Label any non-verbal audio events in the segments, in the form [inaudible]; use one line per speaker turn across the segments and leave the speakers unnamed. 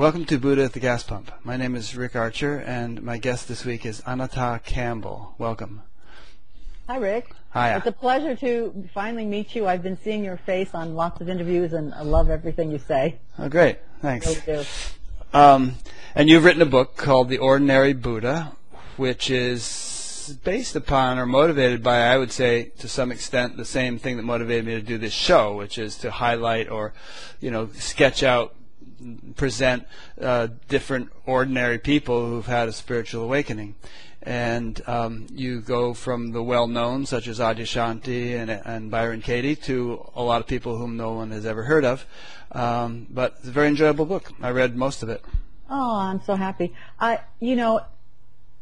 Welcome to Buddha at the Gas Pump. My name is Rick Archer, and my guest this week is Anatta Campbell. Welcome.
Hi, Rick.
Hi.
It's a pleasure to finally meet you. I've been seeing your face on lots of interviews, and I love everything you say.
Oh, great. Thanks. Um, and you've written a book called The Ordinary Buddha, which is based upon or motivated by, I would say, to some extent, the same thing that motivated me to do this show, which is to highlight or, you know, sketch out, present uh, different ordinary people who've had a spiritual awakening. And um, you go from the well-known, such as Adyashanti and, and Byron Katie, to a lot of people whom no one has ever heard of. Um, but it's a very enjoyable book. I read most of it.
Oh, I'm so happy. I, you know,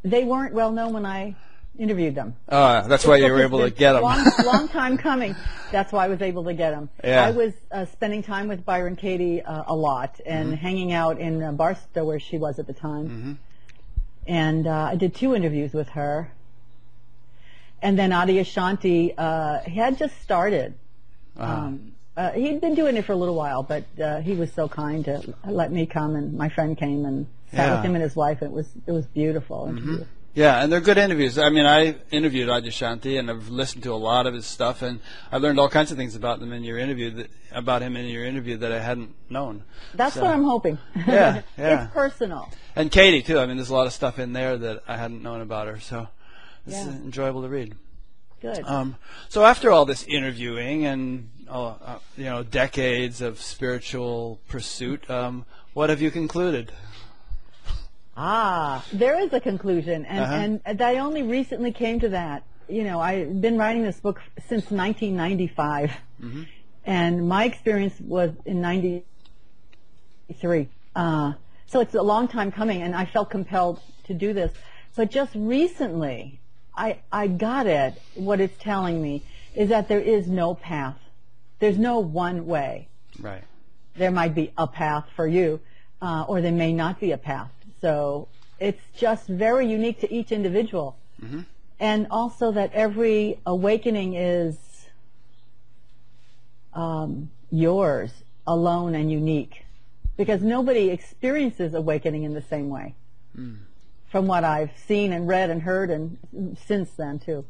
they weren't well known when I interviewed them.
Uh, that's why you were able to get them.
Long, long time coming. That's why I was able to get them. [laughs]
Yeah.
I was uh, spending time with Byron Katie uh, a lot and hanging out in uh, Barstow where she was at the time. And uh, I did two interviews with her. And then Adyashanti uh, had just started. Um, uh, he'd been doing it for a little while, but uh, he was so kind to let me come, and my friend came and sat
Yeah.
with him and his wife. It was it was beautiful. interview.
Yeah, and they're good interviews. I mean, I interviewed Adyashanti, and I've listened to a lot of his stuff, and I learned all kinds of things about them in your interview, that, about him in your interview that I hadn't known.
That's
So-
what I'm hoping. [laughs]
Yeah, [laughs] yeah.
it's personal.
And Katie too. I mean, there's a lot of stuff in there that I hadn't known about her, so it's
Yeah.
enjoyable to read.
Good.
Um, so after all this interviewing and uh, uh, you know decades of spiritual pursuit, um, what have you concluded?
Ah, there is a conclusion, and,
Uh-huh.
and I only recently came to that. You know, I've been writing this book since 1995, and my experience was in 93. Uh, so it's a long time coming, and I felt compelled to do this. But just recently, I, I got it. What it's telling me is that there is no path. There's no one way
Right.
there might be a path for you, uh, or there may not be a path. So it's just very unique to each individual. And also that every awakening is um, yours, alone and unique. Because nobody experiences awakening in the same way. From what I've seen and read and heard and since then too.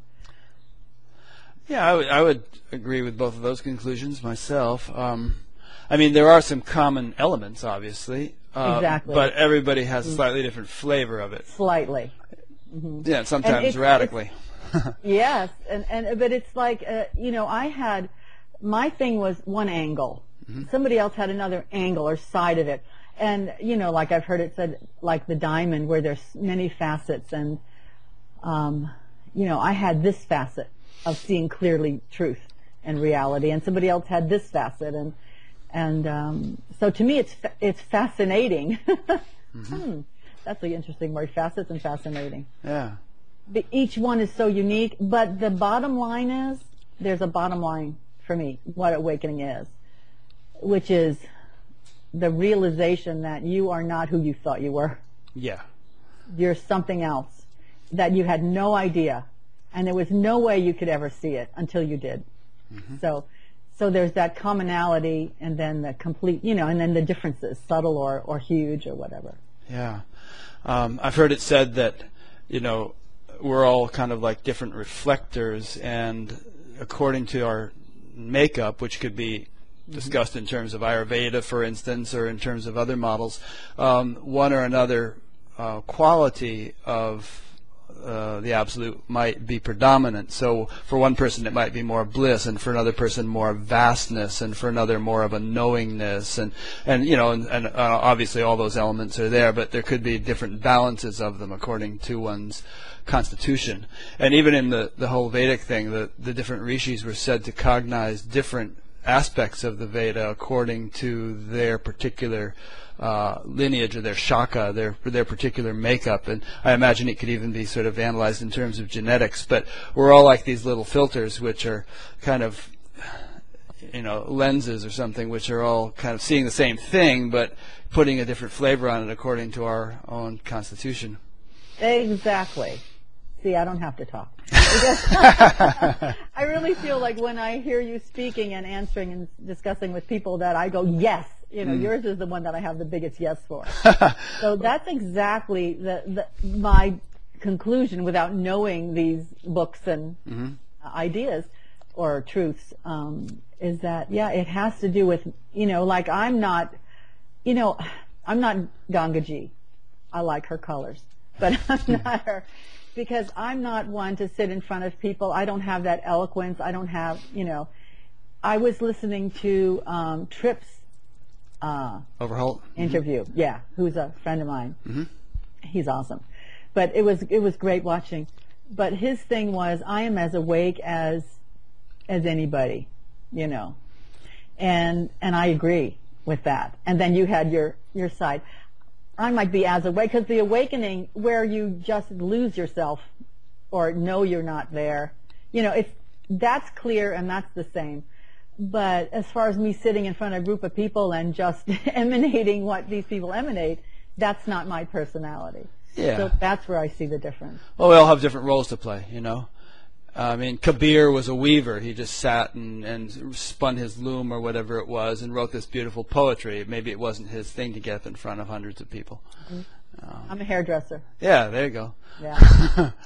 Yeah, I would, I would agree with both of those conclusions myself. Um, I mean, there are some common elements, obviously. Uh,
Exactly.
But everybody has a slightly different flavor of it.
Slightly.
Yeah, sometimes
it's-
radically.
Yes, and and but it's like uh, you know I had my thing was one angle. Somebody else had another angle or side of it, and you know like I've heard it said like the diamond where there's many facets, and um, you know I had this facet of seeing clearly truth and reality, and somebody else had this facet, and and um, so to me it's fa- it's fascinating. [laughs] hmm, that's the interesting word, facets and fascinating
yeah.
the, each one is so unique, but the bottom line is there's a bottom line for me, what awakening is, which is the realization that you are not who you thought you were.
Yeah.
You're something else that you had no idea, and there was no way you could ever see it until you did. So, so there's that commonality, and then the complete, you know, and then the differences, subtle or, or huge or whatever.
Yeah. Um, I've heard it said that, you know, we're all kind of like different reflectors, and according to our makeup, which could be discussed in terms of Ayurveda, for instance, or in terms of other models, um, one or another uh, quality of uh, the absolute might be predominant. So for one person it might be more bliss, and for another person more vastness, and for another more of a knowingness, and and you know, and, and uh, obviously all those elements are there, but there could be different balances of them according to one's constitution. And even in the the whole Vedic thing, the the different rishis were said to cognize different aspects of the Veda according to their particular uh, lineage or their shakha, their their particular makeup, and I imagine it could even be sort of analyzed in terms of genetics. But we're all like these little filters, which are kind of you know lenses or something, which are all kind of seeing the same thing, but putting a different flavor on it according to our own constitution.
Exactly. See, I don't have to talk. [laughs] I really feel like when I hear you speaking and answering and discussing with people that I go, yes, You know, yours is the one that I have the biggest yes for. [laughs] so that's exactly the, the my conclusion without knowing these books and ideas or truths um, is that yeah, it has to do with you know, like I'm not, you know, I'm not Gangaji. I like her colors, but [laughs] I'm not her because I'm not one to sit in front of people. I don't have that eloquence. I don't have, you know. I was listening to um, Tripp's uh,
Overholt.
interview. Yeah, who's a friend of mine. Mm-hmm. He's awesome. But it was it was great watching. But his thing was, I am as awake as as anybody, you know, and and I agree with that. And then you had your your side. I might be as awake because the awakening where you just lose yourself or know you're not there, you know, it's that's clear and that's the same. But as far as me sitting in front of a group of people and just [laughs] emanating what these people emanate, that's not my personality.
Yeah.
So that's where I see the difference.
Well, we all have different roles to play, you know. I mean, Kabir was a weaver. He just sat and, and spun his loom or whatever it was and wrote this beautiful poetry. Maybe it wasn't his thing to get up in front of hundreds of people. Mm-hmm.
Um, I'm a hairdresser.
Yeah, there you go.
Yeah.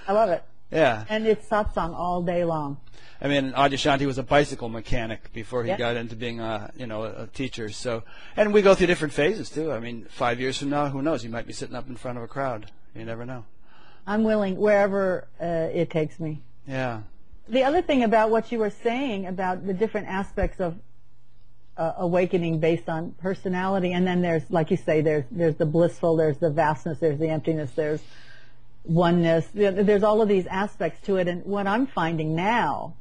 I love it.
Yeah.
And it's satsang all day long.
I mean, Adyashanti was a bicycle mechanic before he
Yeah.
got into being a, you know, a, teacher. So, and we go through different phases too. I mean, five years from now, who knows? You might be sitting up in front of a crowd. You never know.
I'm willing wherever uh, it takes me.
Yeah.
The other thing about what you were saying about the different aspects of uh, awakening based on personality, and then there's, like you say, there's there's the blissful, there's the vastness, there's the emptiness, there's oneness. There's all of these aspects to it, and what I'm finding now,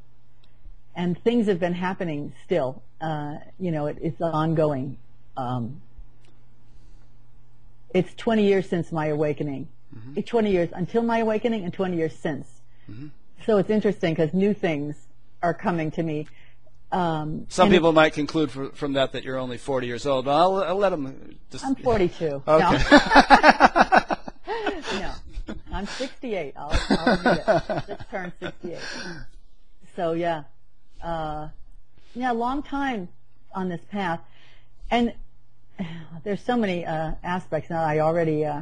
and things have been happening still. Uh, you know, it, it's ongoing. Um, it's 20 years since my awakening. It's 20 years until my awakening, and 20 years since. So it's interesting because new things are coming to me. Um,
Some people might conclude fr from that that you're only 40 years old. I'll, I'll let them. Just,
I'm 42.
Okay.
No, [laughs] no, I'm 68. I'll, I'll admit it. Just turned 68. So yeah, uh, yeah, long time on this path, and there's so many uh, aspects now. I already. Uh,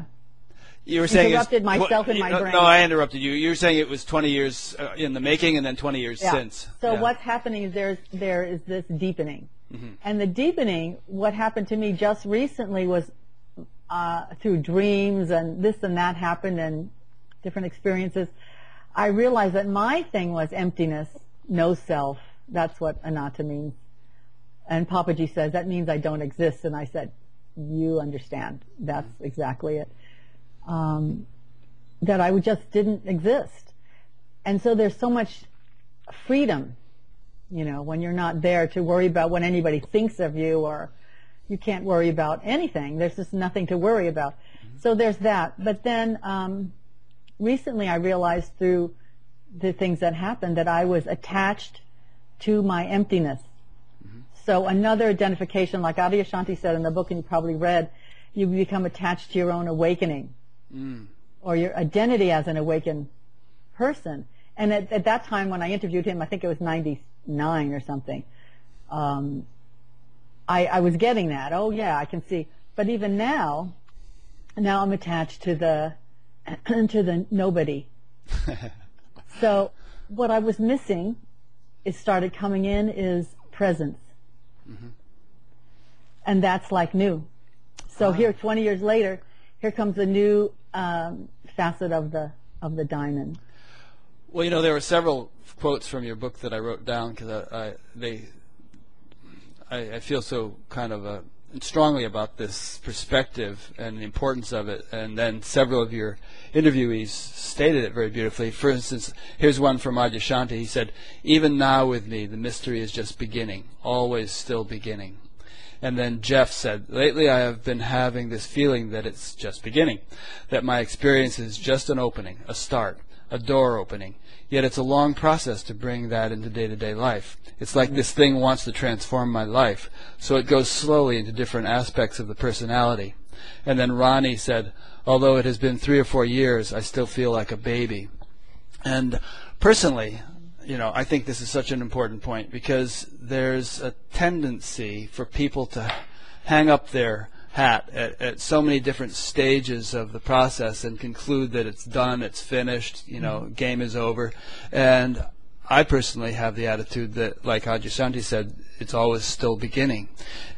You were saying
Interrupted myself
tw-
in my
no,
brain.
No, I interrupted you. You were saying it was 20 years uh, in the making and then 20 years
Yeah.
since.
So
Yeah.
what's happening is there's there is this deepening,
Mm-hmm.
and the deepening. What happened to me just recently was uh, through dreams and this and that happened and different experiences. I realized that my thing was emptiness, no self. That's what anatta means. And Papaji says that means I don't exist. And I said, you understand. That's exactly it. Um, that I just didn't exist. And so there's so much freedom, you know, when you're not there to worry about what anybody thinks of you or you can't worry about anything. There's just nothing to worry about. So there's that. But then um, recently I realized through the things that happened that I was attached to my emptiness. So another identification, like Adyashanti said in the book, and you probably read, you become attached to your own awakening or your identity as an awakened person. And at, at that time when I interviewed him, I think it was 99 or something, um, I, I was getting that. Oh yeah, I can see. But even now, now I'm attached to the, [clears throat] to the nobody. [laughs] so what I was missing, it started coming in is presence. And that's like new. So here, 20 years later, here comes a new um, facet of the of the diamond.
Well, you know, there were several quotes from your book that I wrote down because I, I they I, I feel so kind of uh, strongly about this perspective and the importance of it. And then several of your interviewees stated it very beautifully. For instance, here's one from Adyashanti. He said, "Even now with me, the mystery is just beginning, always still beginning." And then Jeff said, Lately I have been having this feeling that it's just beginning, that my experience is just an opening, a start, a door opening. Yet it's a long process to bring that into day to day life. It's like this thing wants to transform my life, so it goes slowly into different aspects of the personality. And then Ronnie said, Although it has been three or four years, I still feel like a baby. And personally, you know, I think this is such an important point because there's a tendency for people to hang up their hat at, at so many different stages of the process and conclude that it's done, it's finished, you know,
Mm-hmm.
game is over. And I personally have the attitude that, like Adyashanti said, it's always still beginning.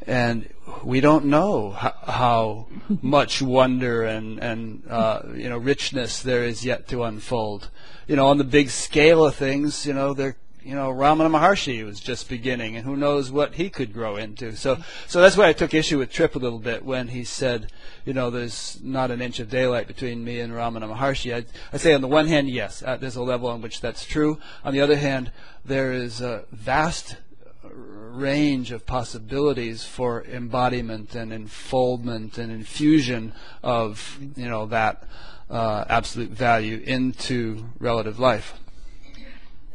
And we don't know how, how much wonder and, and uh, you know, richness there is yet to unfold. You know, on the big scale of things, you know, there you know, Ramana Maharshi was just beginning, and who knows what he could grow into. So, so that's why I took issue with Tripp a little bit when he said, you know, there's not an inch of daylight between me and Ramana Maharshi. I, I say on the one hand, yes, uh, there's a level on which that's true. On the other hand, there is a vast range of possibilities for embodiment and enfoldment and infusion of, you know, that uh, absolute value into relative life.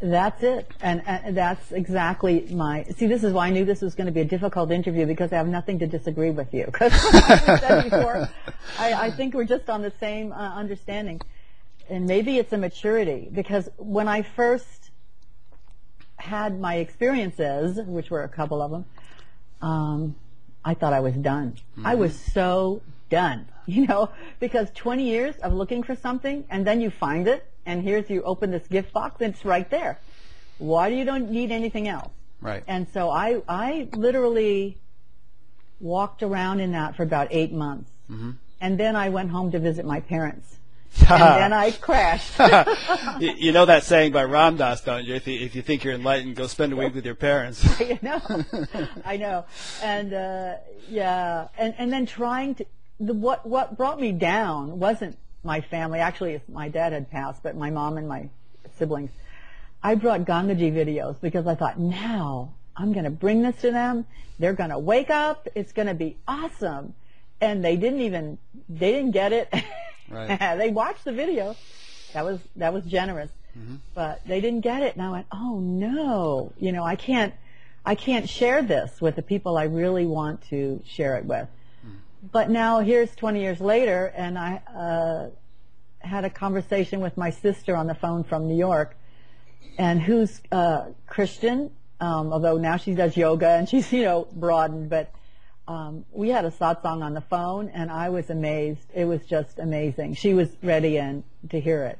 That's it, and, and that's exactly my. See, this is why I knew this was going to be a difficult interview because I have nothing to disagree with you. [laughs] Because I I, I think we're just on the same uh, understanding, and maybe it's a maturity because when I first had my experiences, which were a couple of them, um, I thought I was done. I was so done, [laughs] you know, because 20 years of looking for something and then you find it and here's you open this gift box and it's right there. Why do you don't need anything else?
Right.
And so I, I literally walked around in that for about eight months. And then I went home to visit my parents. [laughs] and then I crashed. [laughs]
you, you know that saying by Ram Dass, don't you? If you, if you think you're enlightened, go spend a week with your parents. [laughs]
I know, I know, and uh, yeah, and and then trying to the what what brought me down wasn't my family. Actually, my dad had passed, but my mom and my siblings. I brought Gangaji videos because I thought now I'm going to bring this to them. They're going to wake up. It's going to be awesome, and they didn't even they didn't get it.
Right. [laughs]
they watched the video. That was that was generous, mm-hmm. but they didn't get it, and I went, oh no, you know, I can't, I can't share this with the people I really want to share it with. But now here's 20 years later, and I uh, had a conversation with my sister on the phone from New York, and who's uh, Christian, um, although now she does yoga and she's you know broadened, but um, we had a satsang on the phone, and I was amazed. It was just amazing. She was ready and to hear it.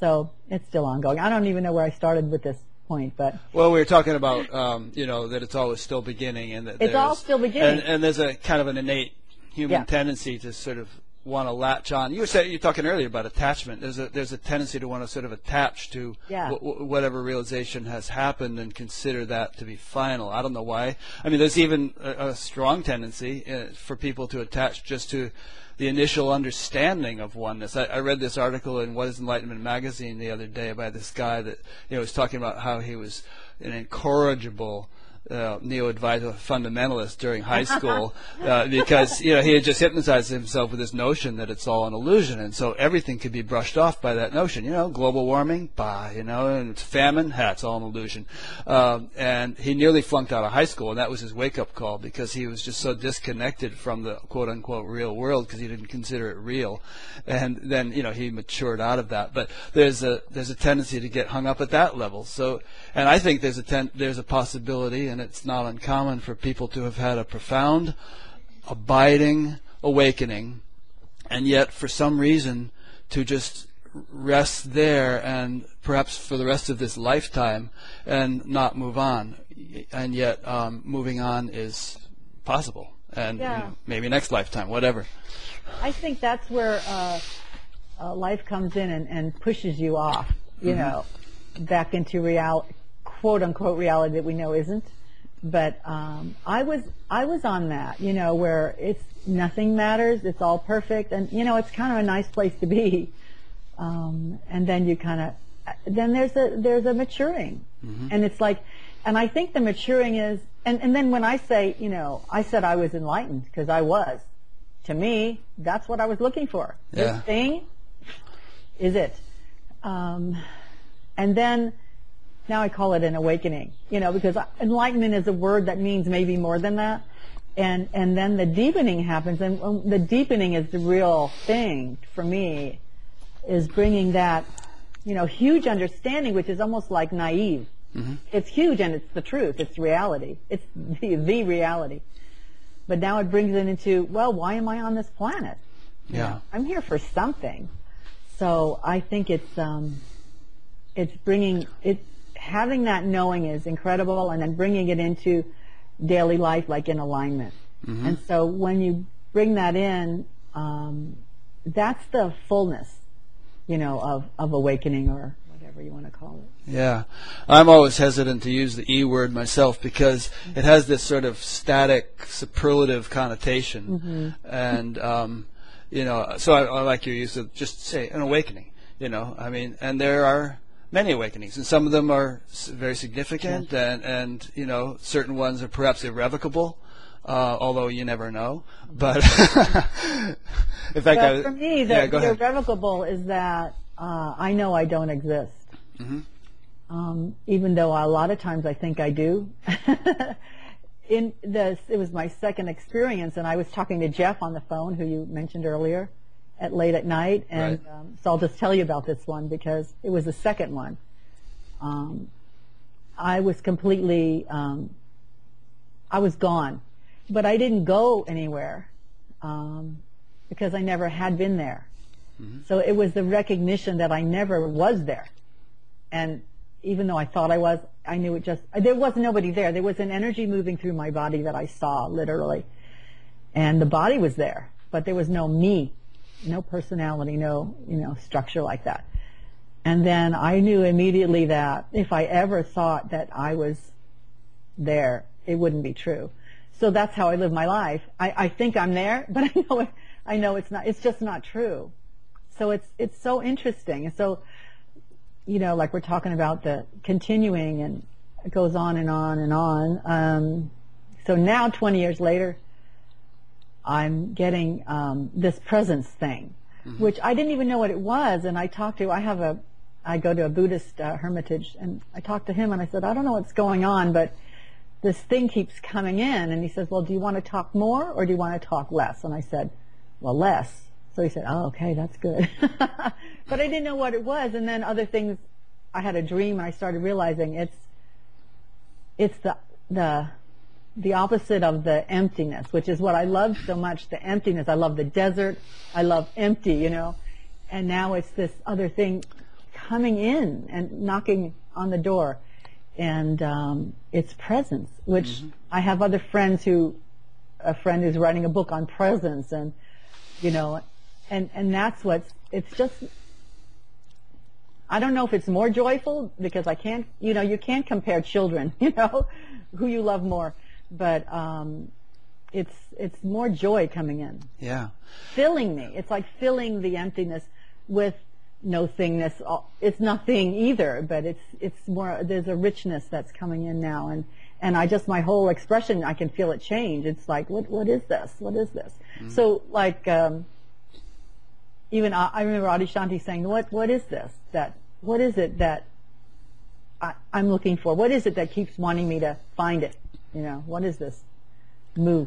So it's still ongoing. I don't even know where I started with this point, but
Well, we were talking about, um, you know, that it's always still beginning, and that
It's all still beginning.
and, and there's a kind of an innate human
Yeah.
tendency to sort of want to latch on. You were saying, you're talking earlier about attachment. There's a there's a tendency to want to sort of attach to
Yeah.
wh- whatever realization has happened and consider that to be final. I don't know why. I mean, there's even a, a strong tendency uh, for people to attach just to the initial understanding of oneness. I, I read this article in What is Enlightenment magazine the other day by this guy that you know was talking about how he was an incorrigible uh, neo-Advaita fundamentalist during high [laughs] school uh, because you know he had just hypnotized himself with this notion that it's all an illusion, and so everything could be brushed off by that notion. You know, global warming, bah, you know, and it's famine, ha, it's all an illusion. Um, and he nearly flunked out of high school, and that was his wake-up call because he was just so disconnected from the quote-unquote real world because he didn't consider it real. And then you know he matured out of that. But there's a there's a tendency to get hung up at that level. So, and I think there's a ten, there's a possibility, and it's not uncommon for people to have had a profound, abiding awakening, and yet for some reason to just rest there and perhaps for the rest of this lifetime and not move on. And yet um, moving on is possible. And you know, maybe next lifetime, whatever.
I think that's where uh, uh, life comes in and, and pushes you off, you know, back into real, quote unquote reality that we know isn't. But um, I was I was on that, you know, where it's nothing matters, it's all perfect, and you know, it's kind of a nice place to be. [laughs] Um, and then you kind of then there's a there's a maturing, and it's like, and I think the maturing is, and and then when I say, you know, I said I was enlightened because I was. To me, that's what I was looking for.
Yeah.
This thing is it. Um, and then now I call it an awakening, you know, because enlightenment is a word that means maybe more than that. And, and then the deepening happens, and um, the deepening is the real thing for me, is bringing that, you know, huge understanding, which is almost like naive. It's huge and it's the truth. It's reality. It's [laughs] the, the reality. But now it brings it into, well, why am I on this planet? You
Yeah.
know, I'm here for something. So I think it's um, it's bringing it having that knowing is incredible, and then bringing it into daily life like in alignment. And so when you bring that in, um, that's the fullness, you know, of of awakening or whatever you want to call it.
Yeah, I'm always hesitant to use the E word myself because it has this sort of static superlative connotation, and um, you know, so I, I like your use of just say an awakening. You know, I mean, and there are many awakenings, and some of them are very significant, and and you know, certain ones are perhaps irrevocable. Uh, although you never know, but [laughs] in fact, I,
But for me, the,
yeah,
the irrevocable is that uh, I know I don't exist.
Mm-hmm.
Um, even though a lot of times I think I do. [laughs] In this, it was my second experience, and I was talking to Jeff on the phone, who you mentioned earlier, at late at night, and
Right.
um, so I'll just tell you about this one because it was the second one. Um, I was completely, um, I was gone, but I didn't go anywhere um, because I never had been there. So it was the recognition that I never was there, and even though I thought I was, I knew it just there was nobody there. There was an energy moving through my body that I saw literally, and the body was there, but there was no me, no personality, no you know structure like that. And then I knew immediately that if I ever thought that I was there, it wouldn't be true. So that's how I live my life. I, I think I'm there, [laughs] but I know it, I know it's not. It's just not true. So it's it's so interesting. And so, you know, like we're talking about the continuing, and it goes on and on and on. Um, so now, 20 years later, I'm getting um, this presence thing, which I didn't even know what it was. And I talked to, I have a, I go to a Buddhist uh, hermitage, and I talked to him, and I said, I don't know what's going on, but this thing keeps coming in. And he says, Well, do you want to talk more or do you want to talk less? And I said, Well, less. So he said, Oh, okay, that's good. [laughs] but I didn't know what it was. And then other things, I had a dream, and I started realizing it's it's the the the opposite of the emptiness, which is what I love so much, the emptiness. I love the desert. I love empty, you know. And now it's this other thing coming in and knocking on the door. And um, it's presence, which I have other friends who, a friend who's writing a book on presence and, you know, and, and that's what's, it's just, I don't know if it's more joyful because I can't, you know, you can't compare children, [laughs] you know, who you love more, but um, it's it's more joy coming in,
yeah.
filling me. It's like filling the emptiness with no thingness. It's nothing either, but it's it's more. There's a richness that's coming in now, and and I just my whole expression, I can feel it change. It's like what what is this? What is this? So like. Um, even I, I remember Adyashanti saying, "What what is this? That what is it that I, I'm looking for? What is it that keeps wanting me to find it? You know, what is this? Moo."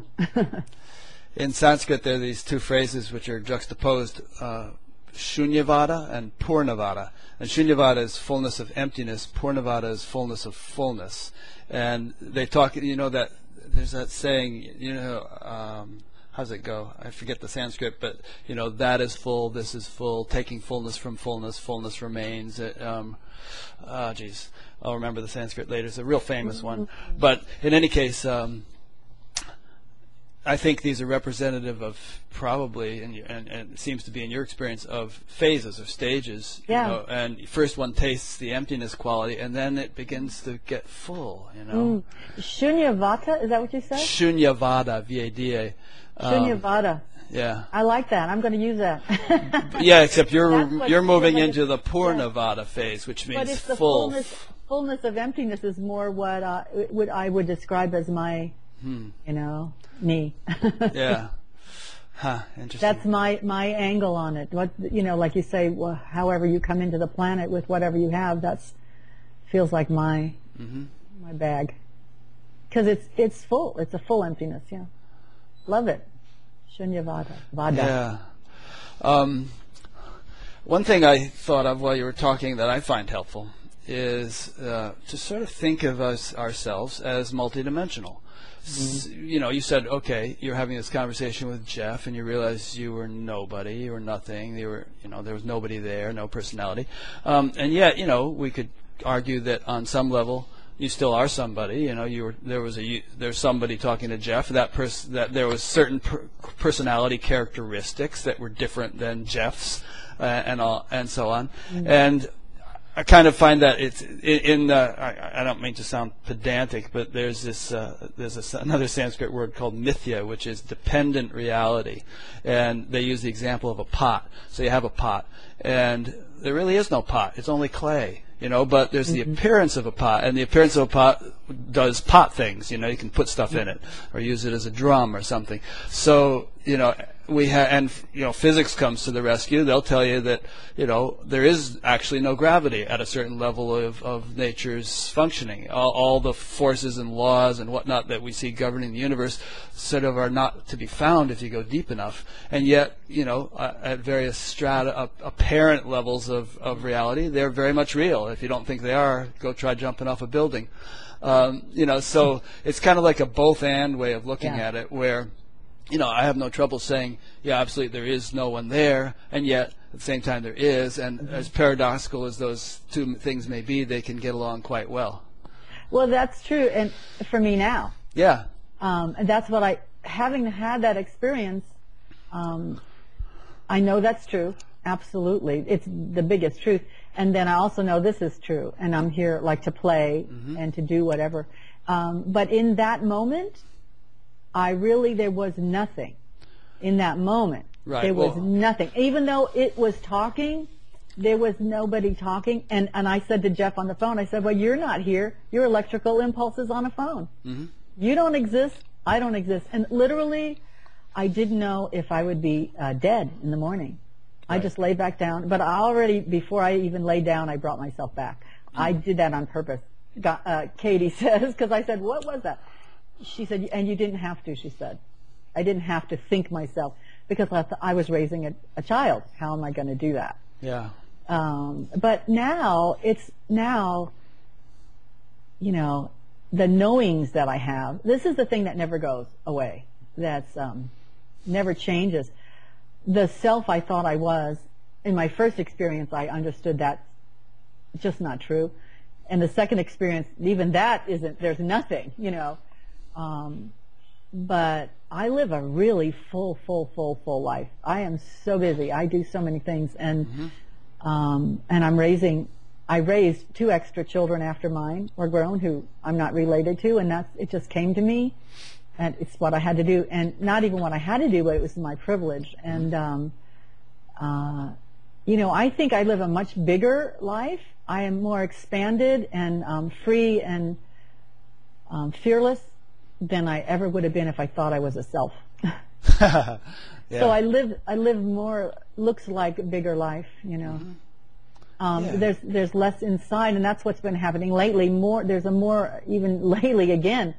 [laughs]
In Sanskrit, there are these two phrases which are juxtaposed uh, Shunyavada and Purnavada. And Shunyavada is fullness of emptiness, Purnavada is fullness of fullness. And they talk, you know, that there's that saying, you know, um, how's it go? I forget the Sanskrit, but, you know, that is full, this is full, taking fullness from fullness, fullness remains. It, um, uh, geez, I'll remember the Sanskrit later. It's a real famous one. But in any case, um, I think these are representative of probably, and, and, and it seems to be in your experience, of phases or stages. you
Yeah.
know, and first one tastes the emptiness quality, and then it begins to get full. You know,
Shunyavata, is that what you said?
Shunyavada, V-A-D-A. Um,
Shunyavata.
yeah,
I like that. I'm going to use that. [laughs]
yeah. Except you're you're moving
but
into the
it's-
Purnavada phase, which
but
means
it's the
full.
fullness. Fullness of emptiness is more what uh, what I would describe as my, you know, me. [laughs]
Yeah. Huh. Interesting.
That's my my angle on it. What you know, like you say, well, however you come into the planet with whatever you have, that's feels like my
Mm-hmm.
my bag because it's it's full. It's a full emptiness. Yeah, love it. Shunyavada. Vada.
Yeah. Um, one thing I thought of while you were talking that I find helpful is uh, to sort of think of us ourselves as multidimensional. s- you know, you said, okay, you're having this conversation with Jeff, and you realize you were nobody, you were nothing. You were, you know, there was nobody there, no personality, um, and yet, you know, we could argue that on some level. You still are somebody, you know. You were there was a there's somebody talking to Jeff. That person that there was certain per- personality characteristics that were different than Jeff's, uh, and all and so on. And I kind of find that it's in, in the, I, I don't mean to sound pedantic, but there's this uh, there's this, another Sanskrit word called mithya, which is dependent reality, and they use the example of a pot. So you have a pot, and there really is no pot; it's only clay, you know. But there's the mm-hmm. appearance of a pot, and the appearance of a pot does pot things. You know, you can put stuff in it, or use it as a drum or something. So you know, we have, and you know, physics comes to the rescue. They'll tell you that you know there is actually no gravity at a certain level of, of nature's functioning. All, all the forces and laws and whatnot that we see governing the universe sort of are not to be found if you go deep enough. And yet, you know, uh, at various strata, uh, apparent levels of, of reality, they're very much real. If you don't think they are, go try jumping off a building. Um, you know, so it's kind of like a both and way of looking
Yeah.
at it, where you know, I have no trouble saying, yeah, absolutely, there is no one there, and yet at the same time there is, and as paradoxical as those two things may be, they can get along quite well.
Well, that's true, and for me now,
Yeah,
um, and that's what I, having had that experience, um, I know that's true. Absolutely, it's the biggest truth. And then I also know this is true, and I'm here like to play and to do whatever. Um, but in that moment, I really there was nothing. In that moment,
Right,
there was
well-
nothing. Even though it was talking, there was nobody talking. And and I said to Jeff on the phone, I said, "Well, you're not here. You're electrical impulses on a phone. You don't exist. I don't exist." And literally, I didn't know if I would be uh, dead in the morning. I just lay back down. But I already, before I even lay down, I brought myself back. I did that on purpose. Got, uh, Katie [laughs] says, because I said, "What was that?" She said, "And you didn't have to." She said, "I didn't have to think myself because I, th- I was raising a, a child. How am I going to do that?"
yeah,
Um, but now it's now, you know, the knowings that I have. This is the thing that never goes away. That's um, never changes. The self I thought I was in my first experience, I understood that just not true. And the second experience, even that isn't. There's nothing, you know. Um, but I live a really full, full, full, full life. I am so busy. I do so many things, and um, and I'm raising. I raised two extra children after mine were grown, who I'm not related to, and that's it. Just came to me, and it's what I had to do, and not even what I had to do, but it was my privilege. And um, uh, you know, I think I live a much bigger life. I am more expanded and um, free and um, fearless than I ever would have been if I thought I was a self. [laughs]
yeah.
So I live, I live more, looks like a bigger life, you know. Um,
Yeah.
There's, there's less inside, and that's what's been happening lately. More, there's a more, even [laughs] lately again,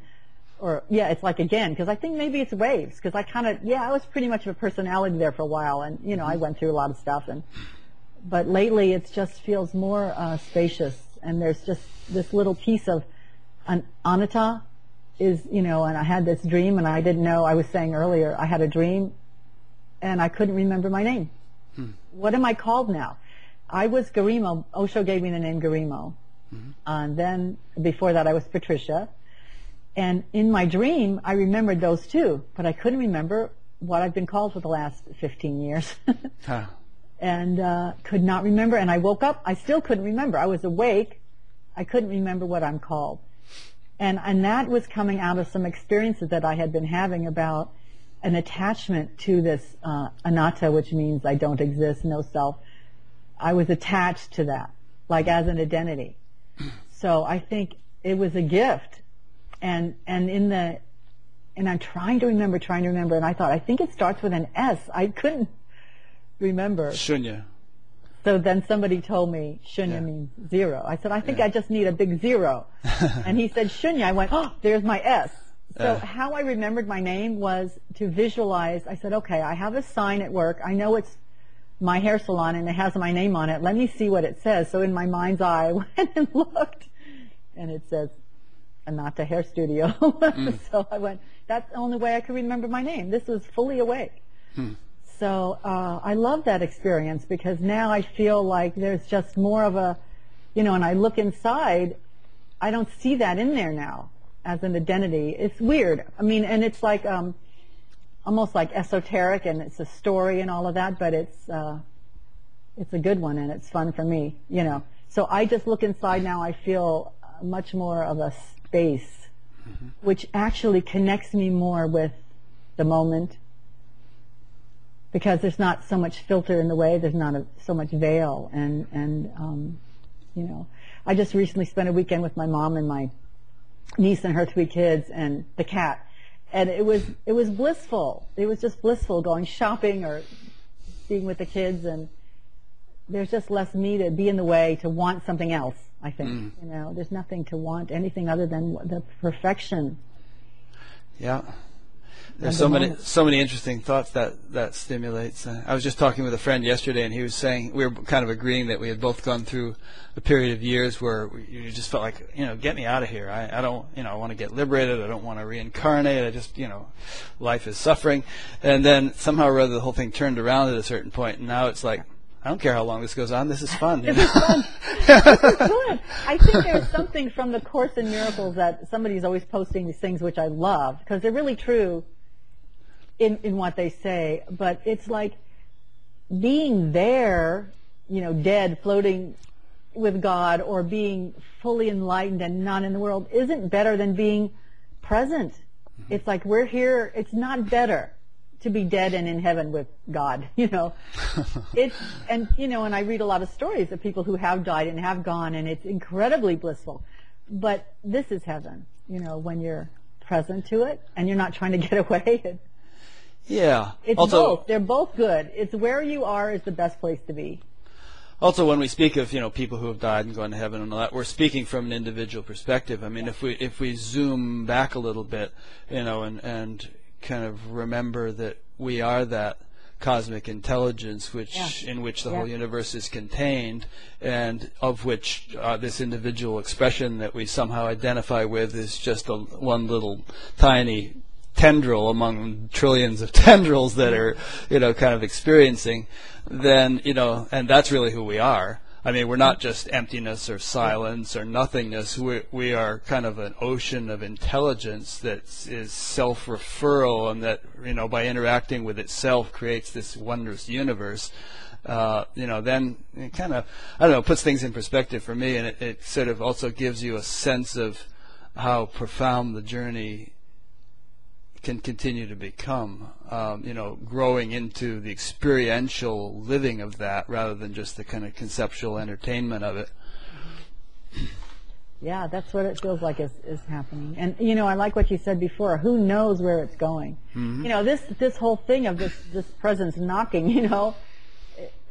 or yeah, it's like again, because I think maybe it's waves, because I kind of, yeah, I was pretty much of a personality there for a while, and you know, I went through a lot of stuff, and, but lately it just feels more uh, spacious, and there's just this little piece of an anatta is, you know, and I had this dream, and I didn't know, I was saying earlier, I had a dream, and I couldn't remember my name. Hmm. What am I called now? I was Garimo. Osho gave me the name Garimo. And then before that, I was Patricia. And in my dream, I remembered those two, but I couldn't remember what I've been called for the last 15 years. [laughs]
Huh.
and uh, could not remember. And I woke up, I still couldn't remember. I was awake, I couldn't remember what I'm called. And, and that was coming out of some experiences that I had been having about an attachment to this uh, anatta, which means I don't exist, no self. I was attached to that, like as an identity. So I think it was a gift. And, and in the, and I'm trying to remember, trying to remember, and I thought, I think it starts with an S. I couldn't remember.
Shunya.
So then somebody told me shunya
Yeah.
means zero. I said, I think
Yeah.
I just need a big zero. [laughs] and he said shunya. I went, oh, there's my S. So
Yeah.
how I remembered my name was to visualize. I said, okay, I have a sign at work. I know it's my hair salon and it has my name on it. Let me see what it says. So in my mind's eye, [laughs] I went and looked and it says Anatta Hair Studio. [laughs] Mm. so I went, that's the only way I could remember my name. This was fully awake. Hmm. So uh, I love that experience because now I feel like there's just more of a, you know, and I look inside, I don't see that in there now as an identity. It's weird. I mean, and it's like um, almost like esoteric and it's a story and all of that, but it's uh, it's a good one and it's fun for me, you know. So I just look inside now. I feel much more of a space, which actually connects me more with the moment because there's not so much filter in the way. There's not a, so much veil, and and um, you know, I just recently spent a weekend with my mom and my niece and her three kids and the cat, and it was it was blissful. It was just blissful going shopping or being with the kids, and there's just less me to be in the way to want something else. I think you know, there's nothing to want anything other than the perfection.
Yeah. There's so many, so many interesting thoughts that that stimulates. Uh, I was just talking with a friend yesterday, and he was saying we were kind of agreeing that we had both gone through a period of years where we, you just felt like, you know, get me out of here. I, I don't, you know, I want to get liberated. I don't want to reincarnate. I just, you know, life is suffering. And then somehow or other, the whole thing turned around at a certain point, and now it's like, I don't care how long this goes on. This is fun. you know?
Good. [laughs] I think there's something from the Course in Miracles that somebody's always posting these things, which I love because they're really true in in what they say. But it's like being there, you know, dead, floating with God, or being fully enlightened and not in the world, isn't better than being present. Mm-hmm. It's like we're here. It's not better to be dead and in heaven with God. [laughs] You know, [laughs] it's and you know, and I read a lot of stories of people who have died and have gone, and it's incredibly blissful. But this is heaven. You know, when you're present to it and you're not trying to [laughs] get away.
Yeah.
it's
also,
both. They're both good. It's where you are is the best place to be.
Also, when we speak of you know people who have died and gone to heaven and all that, we're speaking from an individual perspective. I mean, if we if we zoom back a little bit, you know, and and kind of remember that we are that cosmic intelligence, which
Yeah.
in which the
Yeah.
whole universe is contained, and of which uh, this individual expression that we somehow identify with is just a, one little tiny tendril among trillions of [laughs] tendrils that are, you know, kind of experiencing, then, you know, and that's really who we are. I mean, we're not just emptiness or silence or nothingness. We, we are kind of an ocean of intelligence that is self-referral and that, you know, by interacting with itself creates this wondrous universe. Uh, you know, then it kind of, I don't know, puts things in perspective for me and it, it sort of also gives you a sense of how profound the journey can continue to become, um, you know, growing into the experiential living of that rather than just the kind of conceptual entertainment of it.
Yeah, that's what it feels like is, is happening. And you know, I like what you said before. Who knows where it's going? You know, this this whole thing of this this presence knocking. [laughs] You know,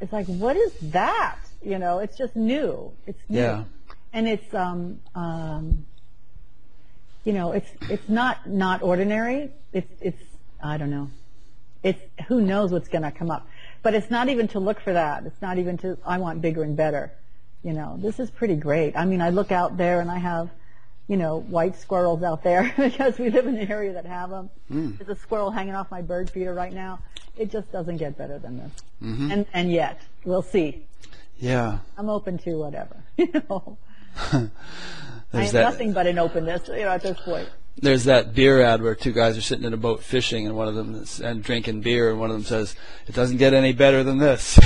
it's like, what is that? You know, it's just new. It's new,
Yeah.
and it's um um. You know, it's it's not not ordinary. It's it's I don't know. It's who knows what's going to come up. But it's not even to look for that. It's not even to I want bigger and better. You know, this is pretty great. I mean, I look out there and I have, you know, white squirrels out there [laughs] because we live in an area that have them. Hmm. There's a squirrel hanging off my bird feeder right now. It just doesn't get better than this. Mm-hmm. And and yet, we'll see.
Yeah.
I'm open to whatever. [laughs] You know, [laughs] I
There's
have
that,
nothing but an openness. You know, at this point.
there's that beer ad where two guys are sitting in a boat fishing and one of them is, and drinking beer and one of them says, it doesn't get any better than this. [laughs]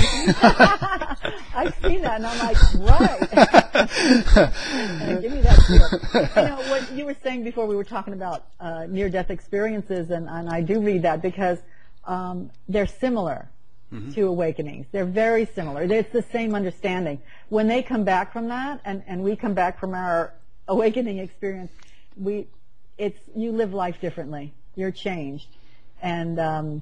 I've seen that, and I'm like, right. [laughs] Give me that. You know, what you were saying before, we were talking about uh, near-death experiences, and, and I do read that because um, they're similar to awakenings. They're very similar. It's the same understanding. When they come back from that, and, and we come back from our awakening experience, we, it's you live life differently. You're changed, and um,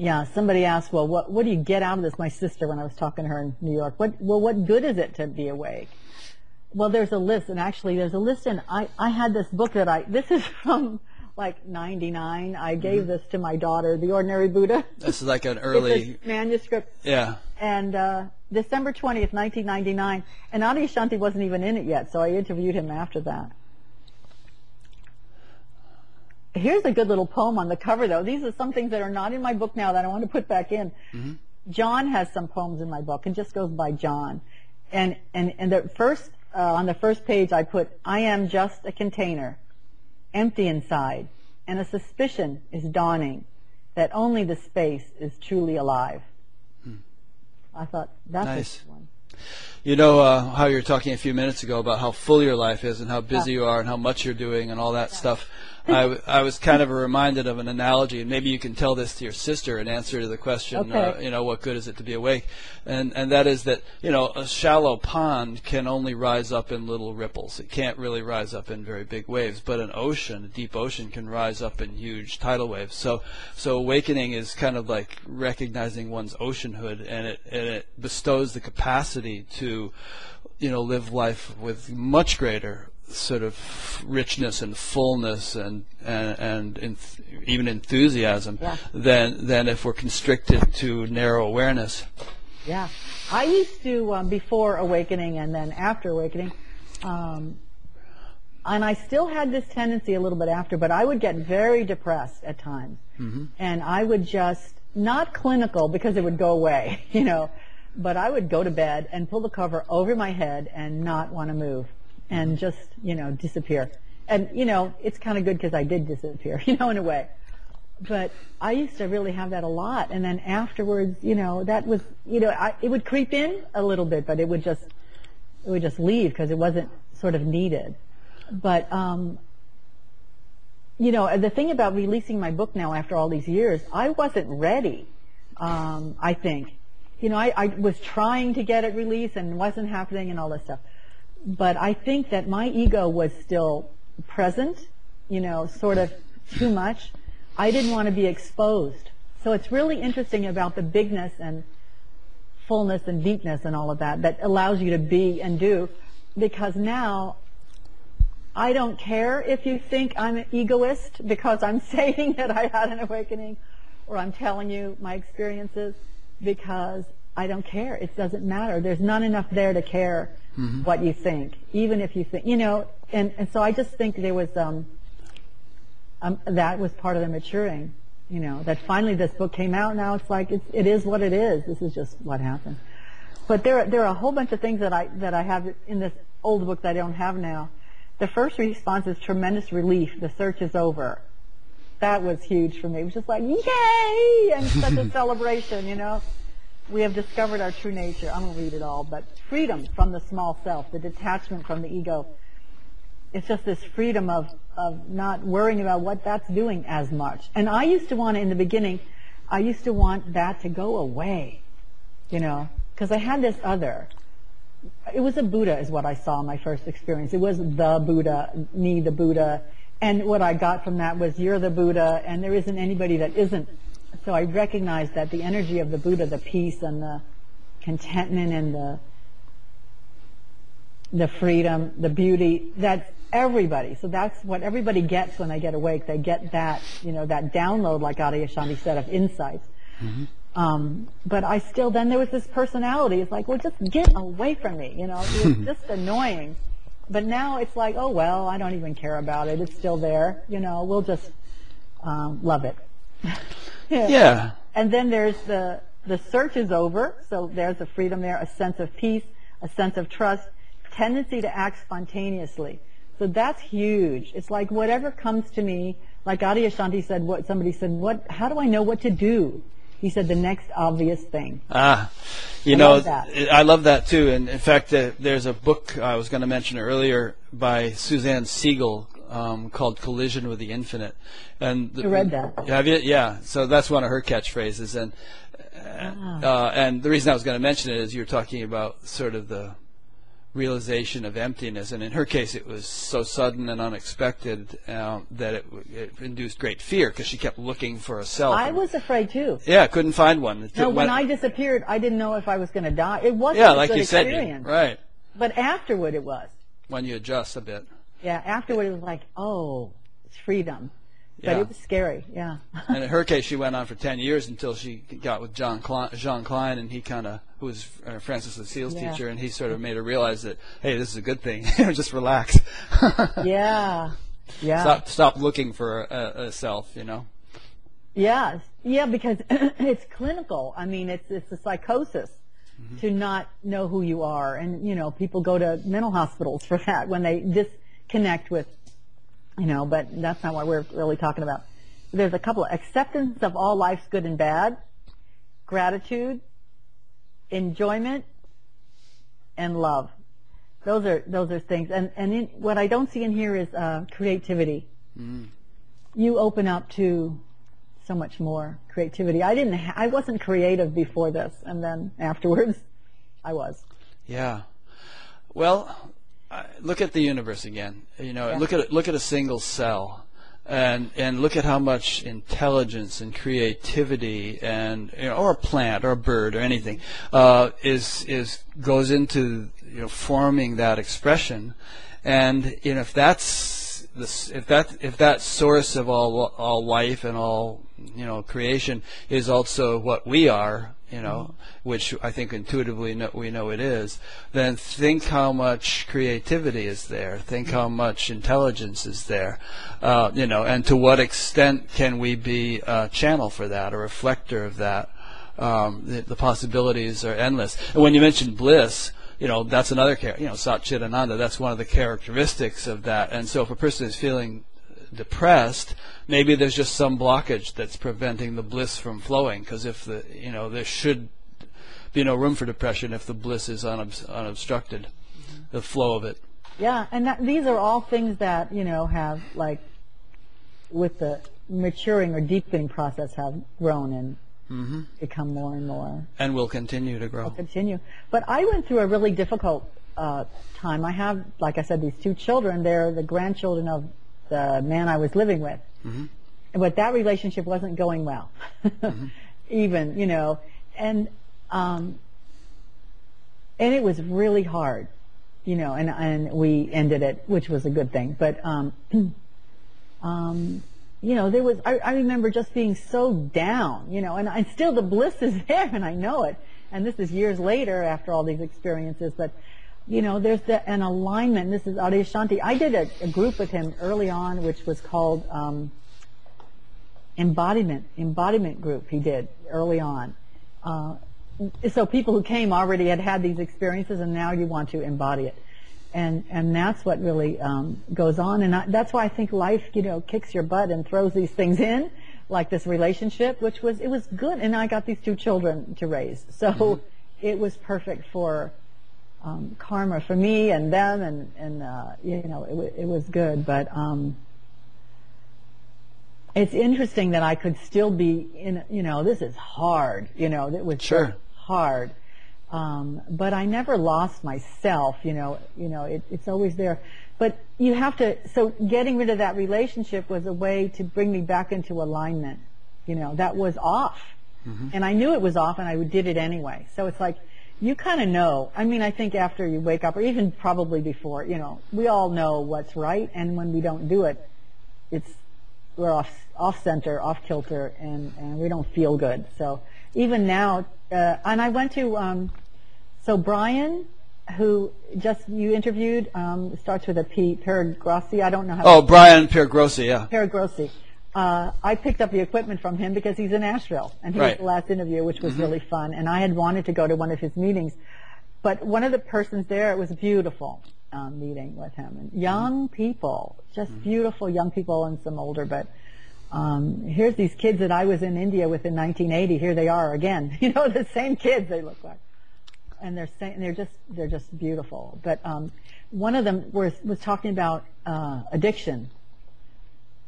yeah, somebody asked, well, what, what do you get out of this? My sister, when I was talking to her in New York, what, well, what good is it to be awake? Well, there's a list, and actually there's a list, and I, I had this book that I, this is [laughs] from like 99. I gave this to my daughter, The Ordinary Buddha.
this is like an [laughs] early,
manuscript,
yeah.
and uh, December 20th, 1999, and Adyashanti wasn't even in it yet, so I interviewed him after that. here's a good little poem on the cover, though. These are some things that are not in my book now that I want to put back in. John has some poems in my book. It just goes by John. And, and, and the first, uh, on the first page, I put, I am just a container, empty inside, and a suspicion is dawning that only the space is truly alive. I thought, that's
Nice.
one.
You know uh, how you were talking a few minutes ago about how full your life is and how busy you are and how much you're doing and all that stuff. I, I was kind of reminded of an analogy, and maybe you can tell this to your sister in answer to the question, uh, you know, what good is it to be awake? And and that is that you know a shallow pond can only rise up in little ripples. It can't really rise up in very big waves. But an ocean, a deep ocean, can rise up in huge tidal waves. So so awakening is kind of like recognizing one's oceanhood, and it and it bestows the capacity to you know live life with much greater sort of richness and fullness and and, and enth- even enthusiasm
Yeah.
than than if we're constricted to narrow awareness.
Yeah. I used to, um, before awakening and then after awakening, um, and I still had this tendency a little bit after, but I would get very depressed at times. And I would just, not clinical because it would go away, [laughs] you know, but I would go to bed and pull the cover over my head and not want to move and just, you know, disappear. And, you know, it's kind of good because I did disappear, [laughs] you know, in a way but I used to really have that a lot. And then afterwards, you know, that was, you know, I, it would creep in a little bit, but it would just, it would just leave because it wasn't sort of needed. But, um, you know, the thing about releasing my book now after all these years, I wasn't ready. Um, I think, you know, I, I was trying to get it released and it wasn't happening and all this stuff. But I think that my ego was still present, you know, sort of too much. I didn't want to be exposed. So it's really interesting about the bigness and fullness and deepness and all of that that allows you to be and do because now I don't care if you think I'm an egoist because I'm [laughs] saying that I had an awakening or I'm telling you my experiences because I don't care. It doesn't matter. There's not enough there to care what you think, even if you think, you know, and, and so I just think there was, um, um, that was part of the maturing, you know, that finally this book came out. Now it's like, it's, it is what it is. This is just what happened. But there, there are a whole bunch of things that I, that I have in this old book that I don't have now. The first response is tremendous relief. The search is over. That was huge for me. It was just like, yay! And such a [laughs] celebration, you know. We have discovered our true nature. I'm to read it all, but freedom from the small self, the detachment from the ego. It's just this freedom of, of not worrying about what that's doing as much. And I used to want in the beginning, I used to want that to go away, you know, because I had this other. It was a Buddha is what I saw in my first experience. It was the Buddha, me, the Buddha. And what I got from that was you're the Buddha and there isn't anybody that isn't. So I recognize that the energy of the Buddha, the peace and the contentment and the the freedom, the beauty, that's everybody. So that's what everybody gets when they get awake. They get that, you know, that download, like Adyashanti said, of insights. Um, but I still, then there was this personality. It's like, well, just get away from me, you know, it was [laughs] just annoying. But now it's like, oh well, I don't even care about it. It's still there, you know, we'll just, um, love it. [laughs]
Yeah.
And then there's the, the search is over, so there's a freedom there, a sense of peace, a sense of trust, tendency to act spontaneously. So that's huge. It's like whatever comes to me, like Adyashanti said, what somebody said, what, how do I know what to do? He said the next obvious thing.
Ah, you
I
know,
love.
I love that too. And in fact, uh, there's a book I was going to mention earlier by Suzanne Segal um, called "Collision with the Infinite." And the,
I read that.
Have you? Yeah. So that's one of her catchphrases. And
Ah.
uh, and the reason I was going to mention it is you were talking about sort of the realization of emptiness, and in her case, it was so sudden and unexpected um, that it, it induced great fear because she kept looking for a self.
I was afraid too.
yeah, couldn't find one. It
No, when
went-
I disappeared, I didn't know if I was going to die. It wasn't
yeah,
a
like
good
you said,
experience.
right?
But afterward, it was.
When you adjust a bit.
Yeah, afterward, it was like, oh, it's freedom. But
Yeah.
it was scary. Yeah.
And in her case, she went on for [laughs] 10 years until she got with John Klein, Jean Klein, and he kind of, who was uh, Francis Lucille's
Yeah.
teacher, and he sort of made her realize that, hey, this is a good thing. [laughs] Just relax. [laughs]
yeah. Yeah.
Stop stop looking for a, a self. You know.
Yes. Yeah, because [clears throat] it's clinical. I mean, it's it's a psychosis to not know who you are, and you know, people go to mental hospitals for that when they disconnect with, you know. But that's not what we're really talking about. There's a couple of acceptance of all life's good and bad, gratitude, enjoyment, and love. Those are those are things. And and in, what I don't see in here is uh, creativity. You open up to so much more creativity. I didn't. Ha- I wasn't creative before this, and then afterwards, I was.
Yeah. Well, look at the universe again. You know,
Yeah.
look at look at a single cell, and and look at how much intelligence and creativity and you know, or a plant or a bird or anything uh, is is goes into you know forming that expression, and you know if that's this, if that if that source of all all life and all you know creation is also what we are, you know, which I think intuitively know, we know it is, then think how much creativity is there. Think how much intelligence is there, uh, you know, and to what extent can we be a channel for that, a reflector of that? Um, the, the possibilities are endless. And when you mentioned bliss, you know, that's another, you know, Sat Chit Ananda, that's one of the characteristics of that. And so if a person is feeling depressed, maybe there's just some blockage that's preventing the bliss from flowing. Because if the, you know, there should be no room for depression if the bliss is unobs- unobstructed, the flow of it.
Yeah, and that, these are all things that you know have like with the maturing or deepening process have grown and become more and more
And will continue to grow.
continue. But I went through a really difficult uh, time. I have, like I said, these two children. They're the grandchildren of the man I was living with. But that relationship wasn't going well. [laughs] Even, you know, and um, and it was really hard, you know, and and we ended it, which was a good thing. But um, [clears throat] um, you know, there was I, I remember just being so down, you know, and I still the bliss is [laughs] there, and I know it. And this is years later after all these experiences, but you know, there's the, an alignment. This is Adyashanti. I did a, a group with him early on, which was called um, embodiment embodiment group. He did early on. Uh, so people who came already had had these experiences, and now you want to embody it, and and that's what really um, goes on. And I, that's why I think life, you know, kicks your butt and throws these things in, like this relationship, which was it was good. And I got these two children to raise, so it was perfect for um, karma for me and them, and and uh, you know it, it was good. But um, it's interesting that I could still be in. You know, this is hard. You know, it was
Sure.
hard. Um, but I never lost myself. You know, you know, it, it's always there. But you have to. So getting rid of that relationship was a way to bring me back into alignment. You know, that was off, and I knew it was off, and I did it anyway. So it's like you kind of know. I mean, I think after you wake up, or even probably before, you know, we all know what's right, and when we don't do it, it's we're off off center, off kilter, and and we don't feel good. So even now, uh, and I went to um, so Brian, who just you interviewed, um, starts with a P. Paragrossi. I don't know how.
Oh, Brian Piergrossi, yeah.
Paragrossi. Uh, I picked up the equipment from him because he's in Asheville, and he
Right.
was the last interview, which was really fun. And I had wanted to go to one of his meetings, but one of the persons there, it was a beautiful um, meeting with him, and young people, just beautiful young people, and some older. But um, here's these kids that I was in India with in 1980. Here they are again. [laughs] You know, the same kids they look like and they're saying they're just they're just beautiful. But um, one of them was was talking about uh, addiction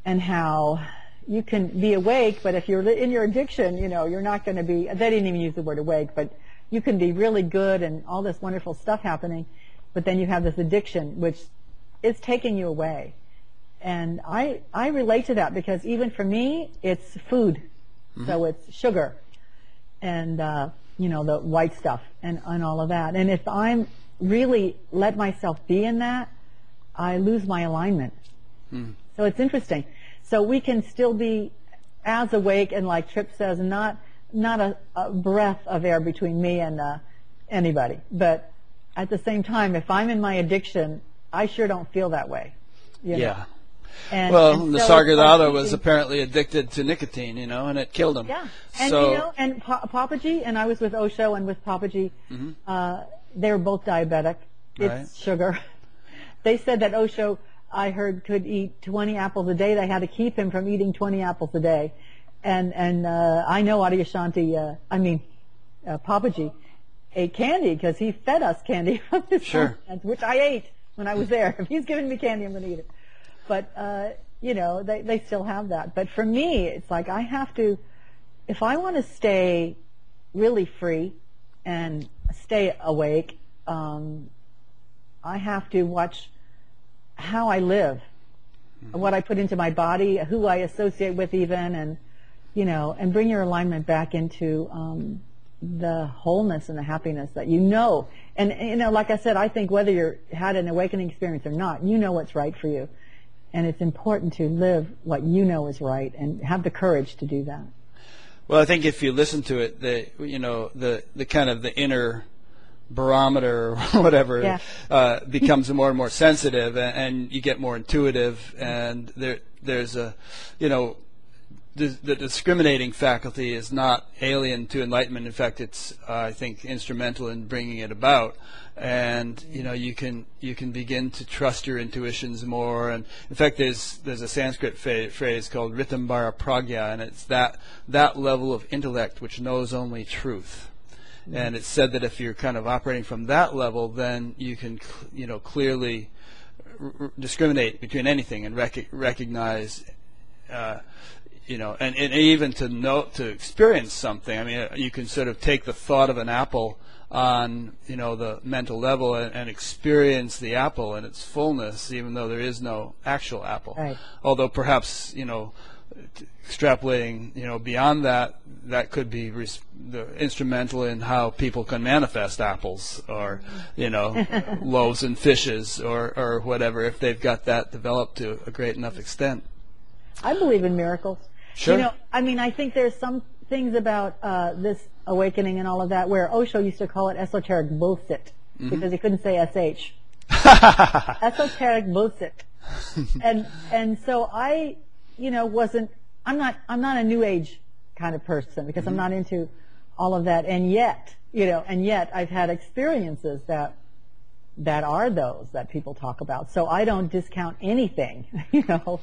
and how you can be awake, but if you're in your addiction, you know you're not going to be. They didn't even use the word awake, but you can be really good and all this wonderful stuff happening, but then you have this addiction which is taking you away. And I I relate to that because even for me, it's food, so it's sugar and uh, you know the white stuff and, and all of that. And if I'm really let myself be in that, I lose my alignment. So it's interesting. So we can still be as awake and like Tripp says, not not a, a breath of air between me and uh, anybody. But at the same time, if I'm in my addiction, I sure don't feel that way. you know?
Yeah.
And,
Well,
and
the
so
was apparently addicted to nicotine, you know, and it killed him.
Yeah, and
so,
you know, and pa- Papaji and I was with Osho and with Papaji. Uh, they were both diabetic. It's
Right.
sugar. [laughs] they said that Osho, I heard, could eat 20 apples a day. They had to keep him from eating 20 apples a day. And and uh, I know Adyashanti. Uh, I mean, uh, Papaji ate candy because he fed us candy [laughs] from his
Sure.
hands, which I ate when I was there. If he's giving me candy, I'm going to eat it. But uh, you know, they they still have that. But for me, it's like I have to, if I want to stay really free and stay awake, um, I have to watch how I live, what I put into my body, who I associate with, even, and you know, and bring your alignment back into um, the wholeness and the happiness that you know. And you know, like I said, I think whether you're had an awakening experience or not, you know what's right for you, and it's important to live what you know is right and have the courage to do that.
Well, I think if you listen to it, the you know the the kind of the inner barometer or [laughs] whatever
Yeah.
uh, becomes more and more sensitive, and, and you get more intuitive, and there there's a you know the, the discriminating faculty is not alien to enlightenment. In fact, it's uh, I think instrumental in bringing it about. And you know you can you can begin to trust your intuitions more. And in fact, there's there's a Sanskrit fa- phrase called Ritambara Pragya, and it's that that level of intellect which knows only truth. And it's said that if you're kind of operating from that level, then you can you know clearly r- discriminate between anything and rec- recognize uh, you know, and, and even to know to experience something. I mean, uh, you can sort of take the thought of an apple on you know the mental level and, and experience the apple in its fullness, even though there is no actual apple.
Right.
Although perhaps you know, extrapolating you know beyond that, that could be res- the instrumental in how people can manifest apples or you know [laughs] loaves and fishes or or whatever if they've got that developed to a great enough extent.
I believe in miracles.
Sure.
You know, I mean, I think there's some things about uh, this awakening and all of that where Osho used to call it esoteric bullshit
Mm-hmm.
because he couldn't say sh. [laughs] esoteric bullshit. [laughs] and and so I, you know, wasn't. I'm not. I'm not a new age kind of person because I'm not into all of that. And yet, you know, and yet I've had experiences that that are those that people talk about. So I don't discount anything. [laughs] You know,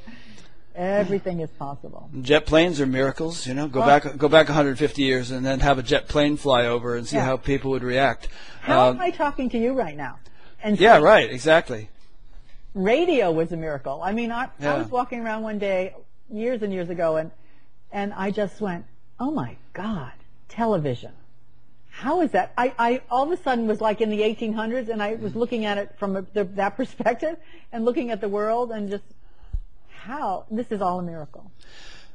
everything is possible.
Jet planes are miracles, you know. Go back, go back 150 years, and then have a jet plane fly over and see
Yeah.
how people would react.
How
Um,
am I talking to you right now? And
yeah,
so
right, exactly.
radio was a miracle. I mean, I, I was walking around one day years and years ago, and and I just went, "Oh my God, television! How is that?" I, I all of a sudden was like in the 1800s, and I was looking at it from a, the, that perspective, [laughs] and looking at the world, and just how this is all a miracle.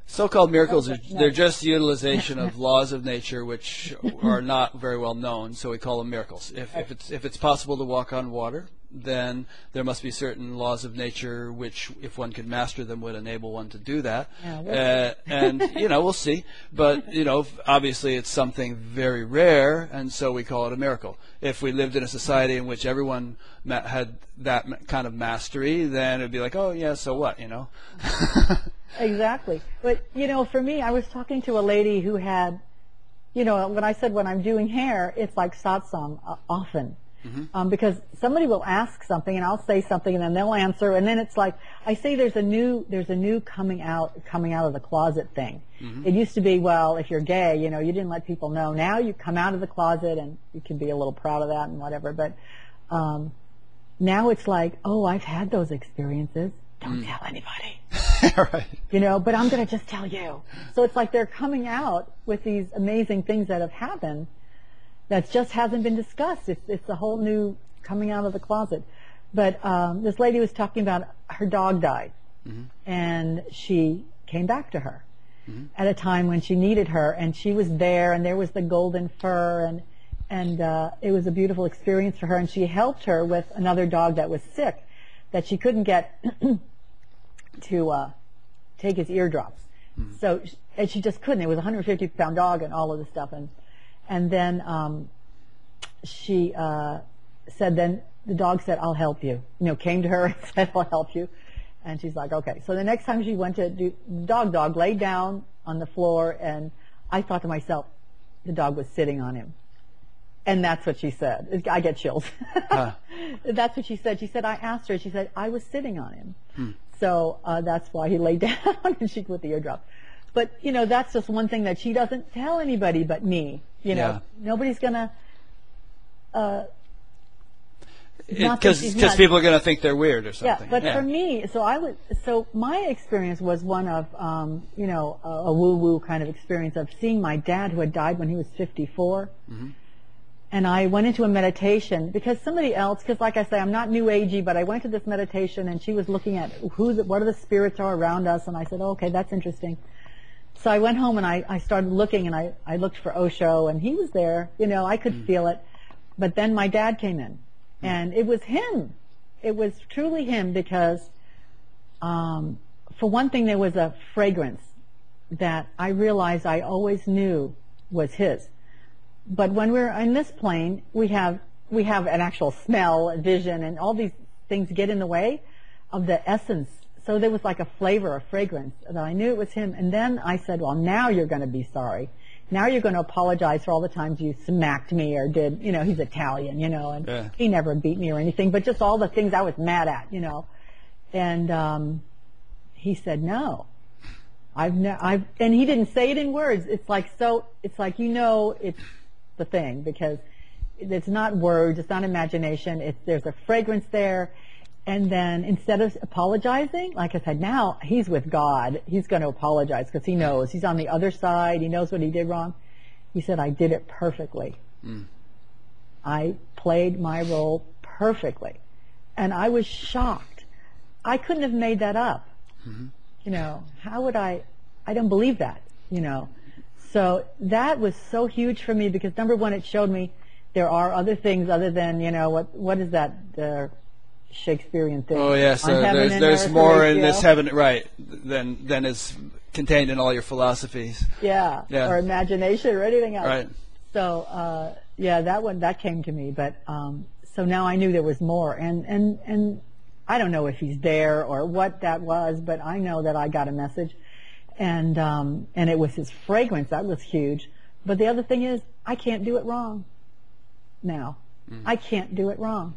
So-called miracles are they're just utilization of [laughs] laws of nature which are not very well known, so we call them miracles. If, if it's if it's possible to walk on water, then there must be certain laws of nature which, if one could master them, would enable one to do that.
Yeah, we'll
uh, and [laughs] you know, we'll see. But you know, obviously, it's something very rare, and so we call it a miracle. If we lived in a society in which everyone ma- had that kind of mastery, then it'd be like, oh yeah, so what, you know? [laughs]
Exactly. But, you know, for me, I was talking to a lady who had, you know, when I said when I'm doing hair, it's like satsang uh, often. Um, because somebody will ask something and I'll say something and then they'll answer. And then it's like I say there's a new there's a new coming out coming out of the closet thing. It used to be well if you're gay you know you didn't let people know. Now you come out of the closet and you can be a little proud of that and whatever. But um, now it's like oh I've had those experiences. Don't tell anybody. [laughs]
Right.
you know, but I'm going to just tell you. So it's like they're coming out with these amazing things that have happened that just hasn't been discussed. It's, it's a whole new coming out of the closet. But um, this lady was talking about her dog died, and she came back to her at a time when she needed her, and she was there, and there was the golden fur, and and uh, it was a beautiful experience for her. And she helped her with another dog that was sick, that she couldn't get [clears throat] to uh, take his eardrops. So, and she just couldn't. It was a 150 pound dog and all of this stuff. And, and then, um, she, uh, said then the dog said, I'll help you. You know, came to her [laughs] and said, I'll help you. And she's like, okay. So the next time she went to do, dog dog laid down on the floor and I thought to myself, the dog was sitting on him. And that's what she said. I get chills. Huh. [laughs] that's what she said. She said, I asked her, she said, I was sitting on him. Hmm. So uh, that's why he laid [laughs] down and she put the eardrop. But, you know, that's just one thing that she doesn't tell anybody but me. You know, yeah. nobody's going to uh,
because people are going to think they're weird or something.
Yeah, but yeah. for me, so I was so my experience was one of um, you know a, a woo woo kind of experience of seeing my dad who had died when he was 54. Mm-hmm. And I went into a meditation because somebody else, because like I say, I'm not new agey, but I went to this meditation and she was looking at who, the, what are the spirits are around us, and I said, oh, okay, that's interesting. So I went home and I, I started looking and I, I looked for Osho and he was there. You know, I could mm. feel it. But then my dad came in and it was him. It was truly him because, um, for one thing, there was a fragrance that I realized I always knew was his. But when we're in this plane, we have we have an actual smell, vision, and all these things get in the way of the essence. So there was like a flavor, a fragrance that I knew it was him. And then I said, "Well, now you're going to be sorry." Now you're going to apologize for all the times you smacked me or did, you know, he's Italian, you know, and yeah. he never beat me or anything, but just all the things I was mad at, you know. And um, he said, no. I've, ne- I've, and he didn't say it in words. It's like so. It's like you know, it's the thing because it's not words, it's not imagination. It's there's a fragrance there, and then instead of apologizing, like I said, now he's with God. He's going to apologize because he knows. He's on the other side. He knows what he did wrong. He said, I did it perfectly. Mm. I played my role perfectly. And I was shocked. I couldn't have made that up. Mm-hmm. You know, how would I? I don't believe that, you know. So that was so huge for me because number one, it showed me there are other things other than, you know, what, what is that? Uh, Shakespearean thing.
Oh yes, so there's there's more in this heaven, right, than than is contained in all your philosophies.
Yeah, yeah. or imagination or anything else.
Right.
So uh, yeah, that one that came to me, but um, so now I knew there was more, and and and I don't know if he's there or what that was, but I know that I got a message, and um, and it was his fragrance that was huge. But the other thing is, I can't do it wrong. Now, mm. I can't do it wrong.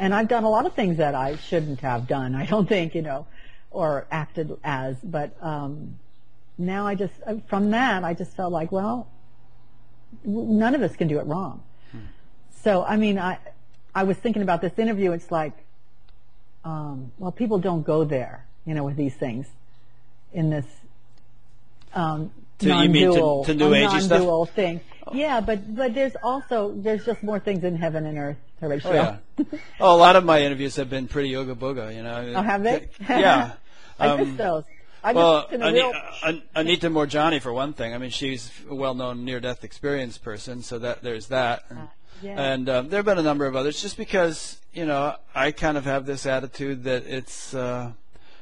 And I've done a lot of things that I shouldn't have done, I don't think, you know, or acted as. But um, now I just, uh, from that, I just felt like, well, none of us can do it wrong. Hmm. So, I mean, I, I was thinking about this interview. It's like, um, well, people don't go there, you know, with these things in this um,
to, non-dual, to, to new age
non-dual thing. Oh. Yeah, but but there's also there's just more things in heaven and earth Horatio.
Oh, yeah. oh, a lot of my interviews have been pretty yoga booga, you know.
Oh, have they?
yeah. [laughs]
I um, miss those. I
well, Anita, Anita Moorjani, for one thing. I mean, she's a well-known near-death experience person, so that there's that. Uh, yeah. And um, there have been a number of others, just because you know I kind of have this attitude that it's. Uh,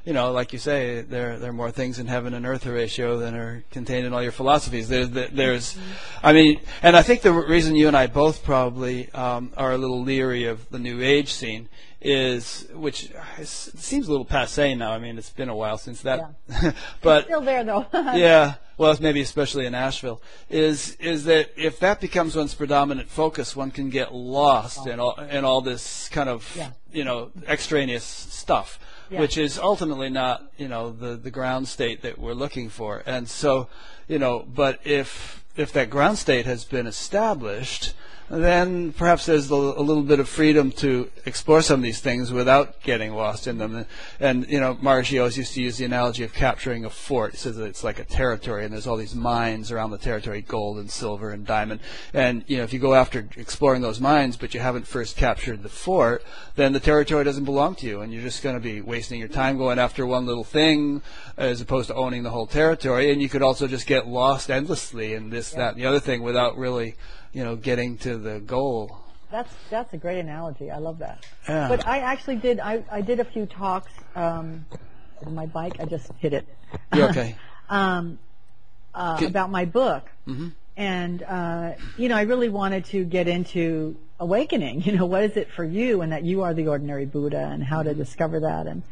you know, like you say, there there are more things in heaven and earth, Horatio, than are contained in all your philosophies. There's, there's, I mean, and I think the reason you and I both probably um, are a little leery of the New Age scene is, which seems a little passe now. I mean, it's been a while since that,
yeah. [laughs]
but
it's still there though. [laughs]
yeah, well, maybe especially in Asheville, is is that if that becomes one's predominant focus, one can get lost oh. in all in all this kind of yeah. you know extraneous stuff which is ultimately not you know the the ground state that we're looking for. And so, you know, but if if that ground state has been established, then perhaps there's a little bit of freedom to explore some of these things without getting lost in them. And, you know, Maharishi always used to use the analogy of capturing a fort. He says that it's like a territory, and there's all these mines around the territory, gold and silver and diamond. And you know, if you go after exploring those mines, but you haven't first captured the fort, then the territory doesn't belong to you, and you're just going to be wasting your time going after one little thing as opposed to owning the whole territory. And you could also just get lost endlessly in this, that, and the other thing without really you know, getting to the goal.
That's that's a great analogy. I love that.
Yeah.
But I actually did. I, I did a few talks. Um, on my bike, I just hit it.
You okay? [laughs]
um, uh, about my book,
mm-hmm.
and uh, you know, I really wanted to get into awakening. [laughs] You know, what is it for you, and that you are the ordinary Buddha, and how to discover that, and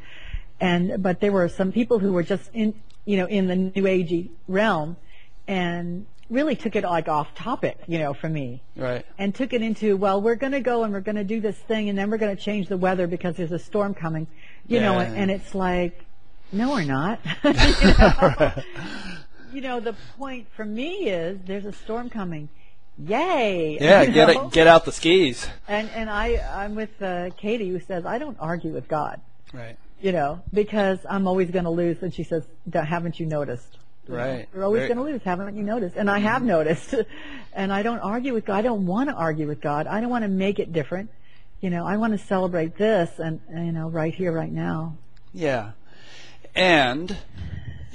and but there were some people who were just in you know in the new agey realm, and really took it like off topic, you know, for me.
Right.
And took it into, well, we're going to go and we're going to do this thing and then we're going to change the weather because there's a storm coming, you know,
Yeah.
and, and it's like, no, we're not. you, [laughs] know? [laughs] You know, the point for me is there's a storm coming. Yay! [laughs]
Yeah,
You
get
know?
it, get out the skis.
And and I I'm with uh, Katie who says I don't argue with God,
Right.
you know, because I'm always going to lose. And she says, "Don't- haven't you noticed?
Right.
You're always
Very-
going to lose, haven't you noticed? And I have noticed. [laughs] and I don't argue with God. I don't want to argue with God. I don't want to make it different. You know, I want to celebrate this and, you know, right here, right now.
Yeah. And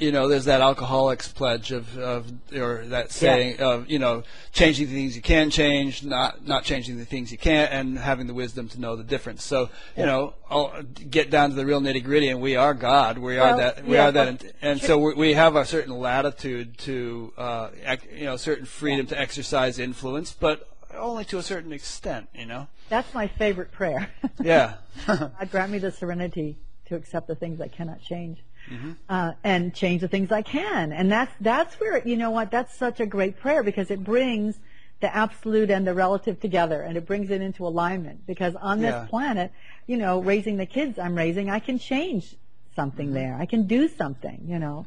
you know, there's that alcoholics pledge of, of or that saying of, you know, changing the things you can change, not not changing the things you can't, and having the wisdom to know the difference. So, you know, I'll get down to the real nitty gritty, and we are God. We are
Well,
that. We
yeah,
are that. And, and so we, we have a certain latitude to, uh, ec- you know, certain freedom to exercise influence, but only to a certain extent. You know.
That's my favorite prayer.
Yeah. [laughs]
God grant me the serenity to accept the things I cannot change.
Mm-hmm.
Uh, and change the things I can. And that's, that's where, you know what, that's such a great prayer because it brings the absolute and the relative together and it brings it into alignment because on this
Yeah.
planet, you know, raising the kids I'm raising, I can change something
Mm-hmm.
there. I can do something, you know.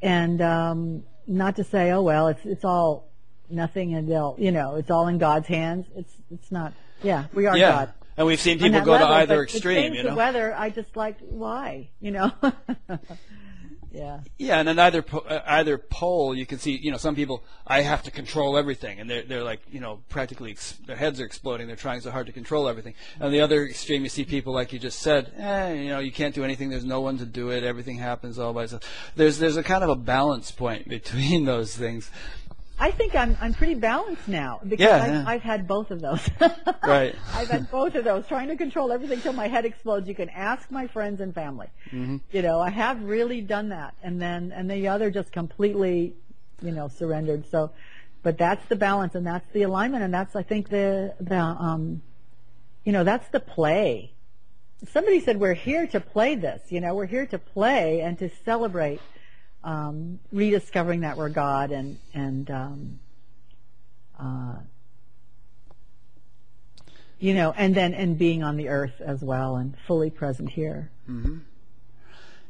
And, um, not to say, oh well, it's, it's all nothing and they'll, you know, it's all in God's hands. It's, it's not, yeah, we are
yeah.
God
And we've seen people go
level,
to either extreme. You
the
know.
weather, I just like why, you know. [laughs] yeah.
Yeah, and then either po- uh, either pole, you can see, you know, some people, I have to control everything, and they're they're like, you know, practically ex- their heads are exploding. They're trying so hard to control everything. And the other extreme, you see people like you just said, eh, you know, you can't do anything. There's no one to do it. Everything happens all by itself. There's there's a kind of a balance point [laughs] between those things.
I think I'm I'm pretty balanced now because
Yeah,
I've,
yeah.
I've had both of those. [laughs]
Right. [laughs]
I've had both of those. Trying to control everything till my head explodes. You can ask my friends and family.
Mm-hmm.
You know, I have really done that, and then and the other just completely, you know, surrendered. So, but that's the balance, and that's the alignment, and that's I think the the um, you know, that's the play. Somebody said we're here to play this. You know, we're here to play and to celebrate um, rediscovering that we're God and and um, uh, you know, and then and being on the earth as well and fully present here.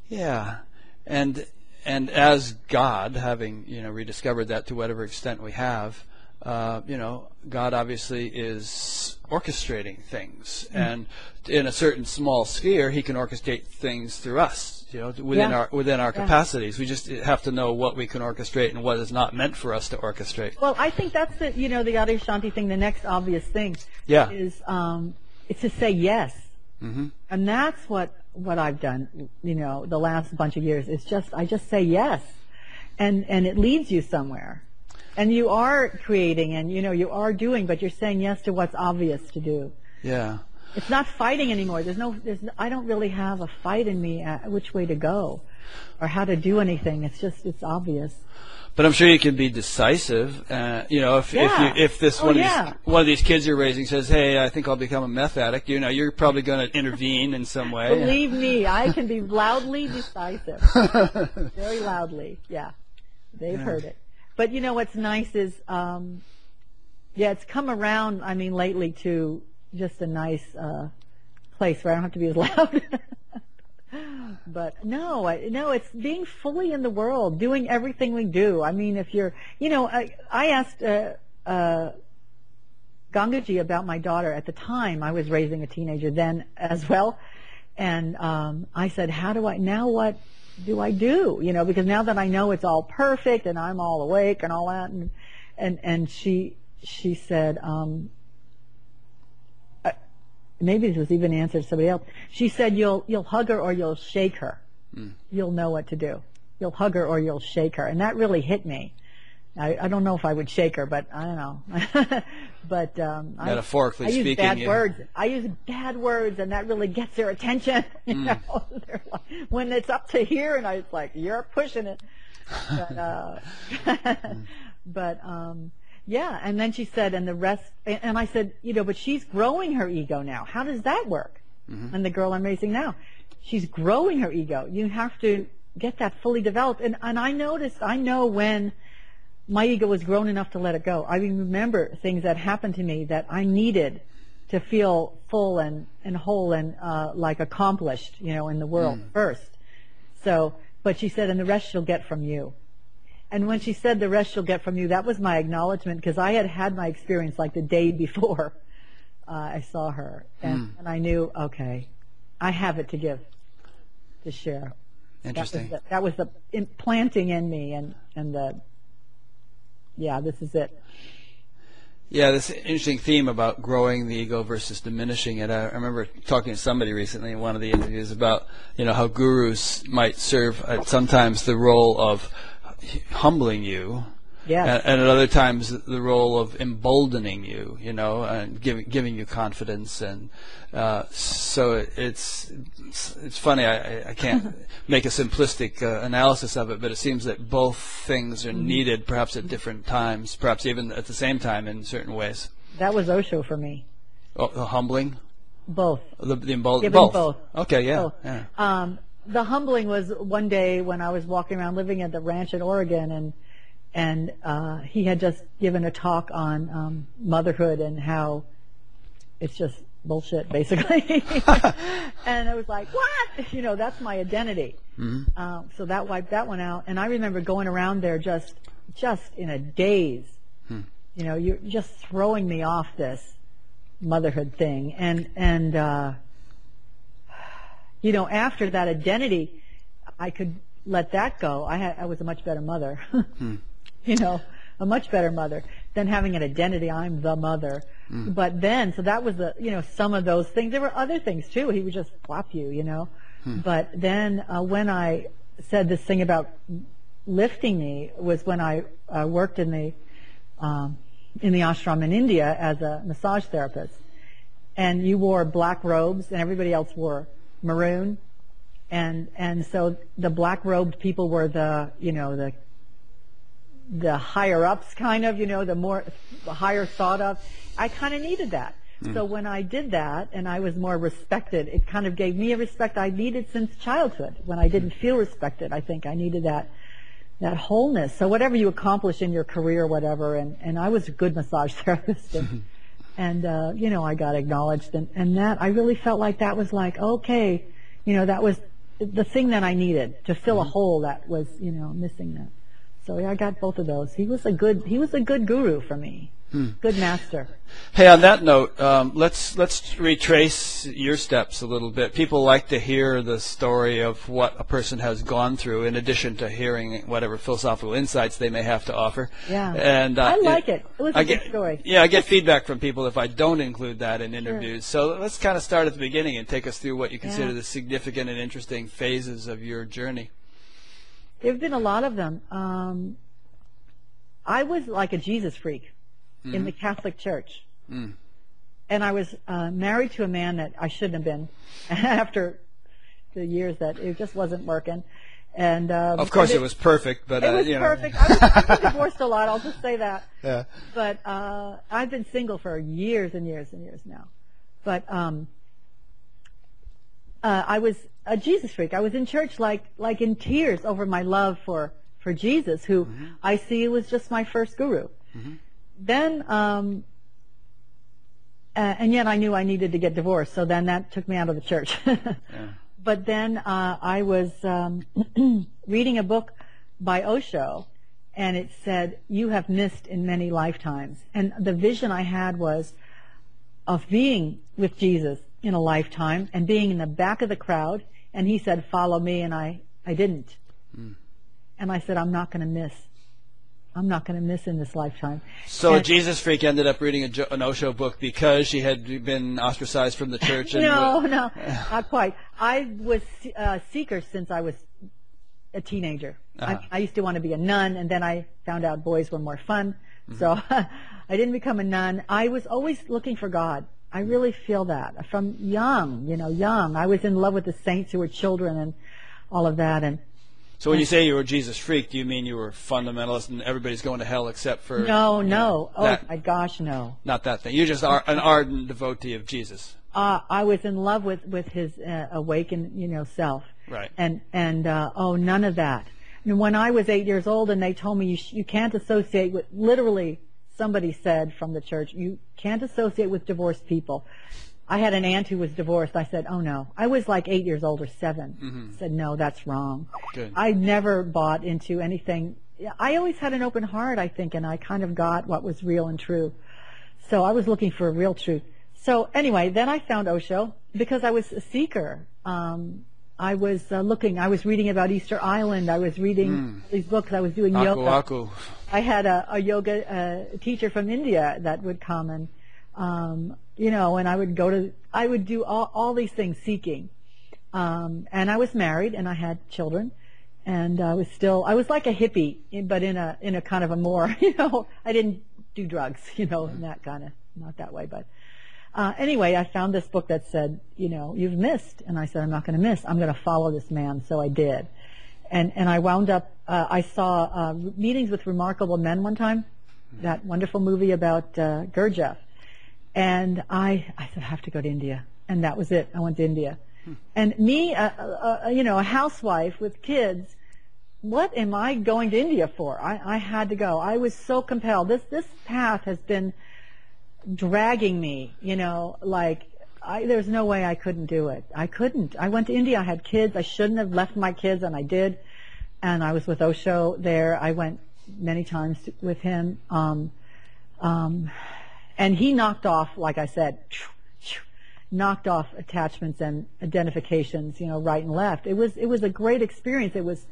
Yeah, and and as God, having you know rediscovered that to whatever extent we have, uh, you know, God obviously is orchestrating things, and in a certain small sphere, He can orchestrate things through us. You know, within
Yeah.
our within our
Yeah.
capacities, we just have to know what we can orchestrate and what is not meant for us to orchestrate.
Well, I think that's the you know the Adyashanti thing. The next obvious thing
Yeah.
is um, it's to say yes,
hmm
and that's what what I've done. You know, the last bunch of years. It's just I just say yes, and and it leads you somewhere, and you are creating, and you know you are doing, but you're saying yes to what's obvious to do.
Yeah.
It's not fighting anymore. There's no, there's I don't really have a fight in me at which way to go or how to do anything. It's just, it's obvious.
But I'm sure you can be decisive. Uh, you know, if
Yeah.
if, you, if this
Oh,
one
yeah.
of these one of these kids you're raising says, "Hey, I think I'll become a meth addict," you know, you're probably going to intervene in some way.
Believe me, I [laughs] can be loudly decisive. [laughs] Very loudly. Yeah. They've
Yeah.
heard it. But you know what's nice is, um, yeah, it's come around, I mean, lately to just a nice, uh, place where I don't have to be as [laughs] loud. but no, I, no, it's being fully in the world, doing everything we do. I mean, if you're, you know, I, I asked, uh, uh, Gangaji about my daughter at the time. I was raising a teenager then as well. And um, I said, how do I, now what do I do? You know, because now that I know it's all perfect and I'm all awake and all that. And, and, and she, she said, um, maybe this was even an answer to somebody else. She said, you'll, you'll hug her or you'll shake her. You'll know what to do. You'll hug her or you'll shake her. And that really hit me. I, I don't know if I would shake her, but I don't know. [laughs] but um, I-
Metaphorically
I, use
speaking,
bad
yeah.
words. I use bad words, and that really gets their attention. [laughs] You
Mm.
know, They're like, when it's up to here, and I was like you're pushing it. But, uh, [laughs] but um, yeah, and then she said, and the rest, and, I said, you know, but she's growing her ego now. How does that work? and the girl I'm raising now. She's growing her ego. You have to get that fully developed. And, and I noticed, I know when my ego was grown enough to let it go. I remember things that happened to me that I needed to feel full and, and whole and uh, like accomplished, you know, in the world first. So, but she said, and the rest she'll get from you. And when she said the rest she'll get from you, that was my acknowledgement because I had had my experience like the day before [laughs] uh, I saw her, and, and I knew, okay, I have it to give, to share.
Interesting.
That was the, that was the implanting in me, and and the yeah, this is it.
Yeah, this interesting theme about growing the ego versus diminishing it. I, remember talking to somebody recently in one of the interviews about you know how gurus might serve at sometimes the role of humbling you,
Yes.
and, and at other times the role of emboldening you, you know, and giving giving you confidence, and uh, so it, it's it's, it's funny. I, I- can't [laughs] make a simplistic uh, analysis of it, but it seems that both things are needed, perhaps at different times, perhaps even at the same time in certain ways.
That was Osho for me.
Oh, the humbling,
Both.
the, the emboldening, both.
both.
Okay, yeah,
Both.
yeah.
Um, the humbling was one day when I was walking around living at the ranch in Oregon, and and uh, he had just given a talk on um, motherhood and how it's just bullshit, basically. [laughs] and I was like, what? You know, that's my identity. Um, so that wiped that one out. And I remember going around there just just in a daze. You know, you're just throwing me off this motherhood thing, and and. Uh, you know, after that identity, I could let that go. I had, I was a much better mother. [laughs] You know, a much better mother than having an identity. I'm the mother. But then, so that was the, you know, some of those things. There were other things too. He would just flop you, you know. But then, uh, when I said this thing about lifting me was when I uh, worked in the, um, in the ashram in India as a massage therapist and you wore black robes and everybody else wore maroon and and so the black robed people were the you know the the higher ups kind of you know the more the higher thought of. I kind of needed that. Mm. So when i did that and i was more respected it kind of gave me a respect i needed since childhood. When i didn't feel respected i think i needed that that wholeness. So whatever you accomplish in your career whatever and and i was a good massage therapist. and [laughs] and uh, you know I got acknowledged, and and that I really felt like that was like okay, you know that was the thing that I needed to fill a hole that was you know missing that. So yeah, I got both of those. He was a good he was a good guru for me, good master.
Hey, on that note, um, let's let's retrace your steps a little bit. People like to hear the story of what a person has gone through, in addition to hearing whatever philosophical insights they may have to offer.
Yeah.
and uh,
I like it. It was a
I
good
get,
story.
Yeah, I get feedback from people if I don't include that in interviews. So let's kind of start at the beginning and take us through what you consider
Yeah.
the significant and interesting phases of your journey.
There have been a lot of them. Um, I was like a Jesus freak in the Catholic Church. And I was uh, married to a man that I shouldn't have been [laughs] after the years that it just wasn't working. And um,
Of course,
and
it was perfect, but
It
uh,
was
you know.
perfect. I was, I've been divorced a lot. I'll just say that. [laughs]
Yeah.
But uh, I've been single for years and years and years now. But um, uh, I was a Jesus freak. I was in church like like in tears over my love for for Jesus, who I see was just my first guru. Then, um, uh, and yet I knew I needed to get divorced. So then that took me out of the church. [laughs] But then uh, I was um, [clears throat] reading a book by Osho, and it said, "You have missed in many lifetimes." And the vision I had was of being with Jesus in a lifetime and being in the back of the crowd. And he said, "Follow me," and I I didn't. And I said, "I'm not going to miss. I'm not going to miss in this lifetime."
So a Jesus freak ended up reading a, Jo- an Osho book because she had been ostracized from the church. And [laughs]
no, no, [laughs] not quite. I was a seeker since I was a teenager.
Uh-huh.
I, I used to want to be a nun, and then I found out boys were more fun.
Mm-hmm.
So [laughs] I didn't become a nun. I was always looking for God. I really feel that from young, you know, young. I was in love with the saints who were children and all of that. And
So when you say you were a Jesus freak, do you mean you were fundamentalist and everybody's going to hell except for
no,
you
no.
know,
Oh
that-
my gosh, no.
not that thing. You're just ar- an ardent devotee of Jesus.
uh, I was in love with with his uh, awakened, you know, self.
Right.
And and uh, oh, none of that. And when I was eight years old, and they told me you sh- you can't associate with literally somebody said from the church you can't associate with divorced people. I had an aunt who was divorced. I said, "Oh no." I was like eight years old or 7 Said, "No, that's wrong."
Good.
I never bought into anything. I always had an open heart, I think, and I kind of got what was real and true. So I was looking for real truth. So anyway, then I found Osho because I was a seeker. Um, I was uh, looking. I was reading about Easter Island. I was reading these books. I was doing
Aku
yoga.
Aku.
I had a, a yoga uh, teacher from India that would come and, um, you know, and I would go to, I would do all, all these things seeking. Um, and I was married and I had children and I was still, I was like a hippie, but in a, in a kind of a more, [laughs] you know, I didn't do drugs, [laughs] you know, in that kind of, not that way, but, uh, anyway, I found this book that said, you know, you've missed. And I said, I'm not going to miss. I'm going to follow this man. So I did. And, and I wound up, uh, I saw uh, Meetings with Remarkable Men one time, that wonderful movie about uh, Gurdjieff. And I, I said, I have to go to India. And that was it. I went to India. And me, uh, uh, you know, a housewife with kids, what am I going to India for? I, I had to go. I was so compelled. This, this path has been dragging me, you know, like I, there's no way I couldn't do it. I couldn't. I went to India. I had kids. I shouldn't have left my kids, and I did. And I was with Osho there. I went many times with him. Um, um, and he knocked off, like I said, knocked off attachments and identifications, you know, right and left. It was it was a great experience. It was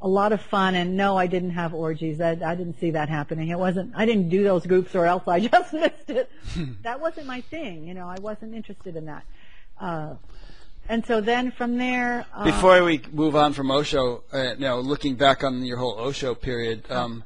a lot of fun, and no, I didn't have orgies. I, I didn't see that happening. It wasn't. I didn't do those groups, or else I [laughs] just missed it. that wasn't my thing. You know, I wasn't interested in that. Uh, and so then from there, uh,
Before we move on from Osho, uh, you know, looking back on your whole Osho period, um,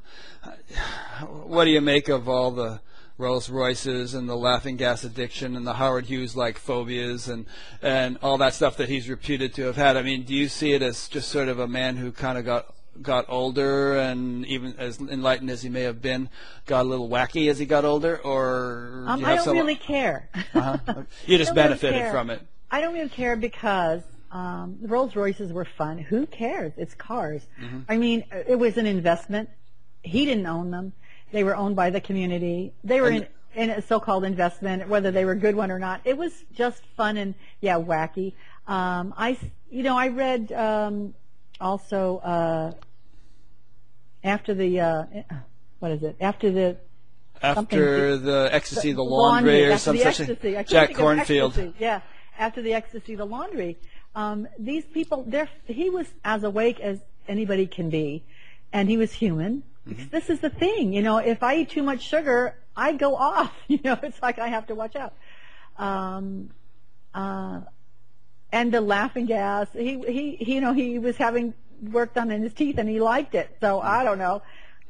what do you make of all the Rolls Royces and the laughing gas addiction and the Howard Hughes like phobias and and all that stuff that he's reputed to have had? I mean, do you see it as just sort of a man who kind of got got older and even as enlightened as he may have been, got a little wacky as he got older, or do
um,
you
I don't
some?
really care. [laughs]
uh-huh. [laughs] You just
don't really
benefited from it.
I don't really care because um, the Rolls Royces were fun. Who cares? It's cars.
Mm-hmm.
I mean, it was an investment. He didn't own them. They were owned by the community. They were in, in a so-called investment, whether they were a good one or not. It was just fun and yeah, wacky. Um, I, you know, I read um, also uh, after the uh, what is it? After the
After the ecstasy, the,
the
laundry, or
after
some such thing. Jack Kornfield.
ecstasy. Yeah, after the ecstasy, the laundry. Um, these people, they're, he was as awake as anybody can be, and he was human.
Mm-hmm.
This is the thing, you know. If I eat too much sugar, I go off. [laughs] You know, it's like I have to watch out. Um, uh, and the laughing gas. He, he, he, you know, he was having work done in his teeth, and he liked it. So I don't know.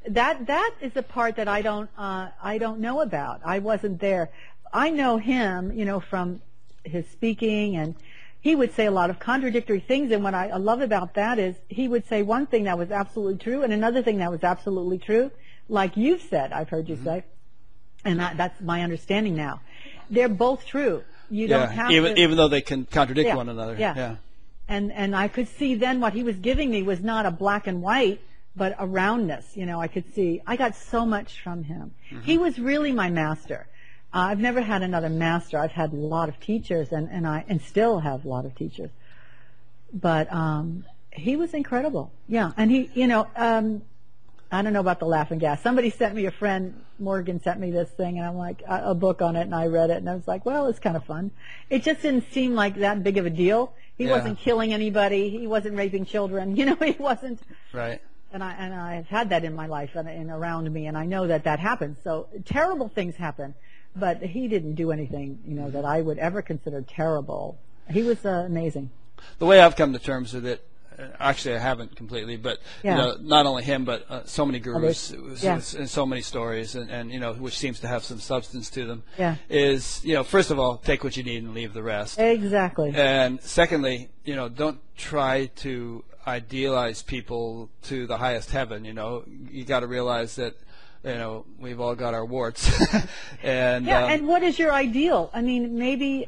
That that is the part that I don't uh, I don't know about. I wasn't there. I know him, you know, from his speaking, and he would say a lot of contradictory things. And what I love about that is he would say one thing that was absolutely true, and another thing that was absolutely true, like you've said. I've heard you mm-hmm. say, and I, that's my understanding now. They're both true. You don't have
even
to,
even though they can contradict
Yeah,
one another.
yeah.
yeah.
and and I could see then what he was giving me was not a black and white, but a roundness. You know, I could see. I got so much from him. Mm-hmm. He was really my master. I've never had another master. I've had a lot of teachers, and and I and still have a lot of teachers. But um, he was incredible. Yeah, and he, you know, um, I don't know about the laughing gas. Somebody sent me a friend, Morgan sent me this thing, and I'm like, a, a book on it, and I read it, and I was like, well, it's kind of fun. It just didn't seem like that big of a deal. He
Yeah.
wasn't killing anybody. He wasn't raping children. [laughs] You know, he wasn't.
Right.
And I and I've had that in my life and, and around me, and I know that that happens. So terrible things happen, but he didn't do anything, you know, that I would ever consider terrible. He was uh, amazing.
The way I've come to terms with it, uh, actually I haven't completely, but
Yeah.
you know, not only him, but uh, so many gurus
Yeah.
and so many stories, and, and you know, which seems to have some substance to them.
Yeah.
Is you know, first of all, take what you need and leave the rest.
Exactly.
And secondly, you know, don't try to idealize people to the highest heaven. You know, you got to realize that, you know, we've all got our warts. [laughs] and
Yeah,
um,
and what is your ideal? I mean, maybe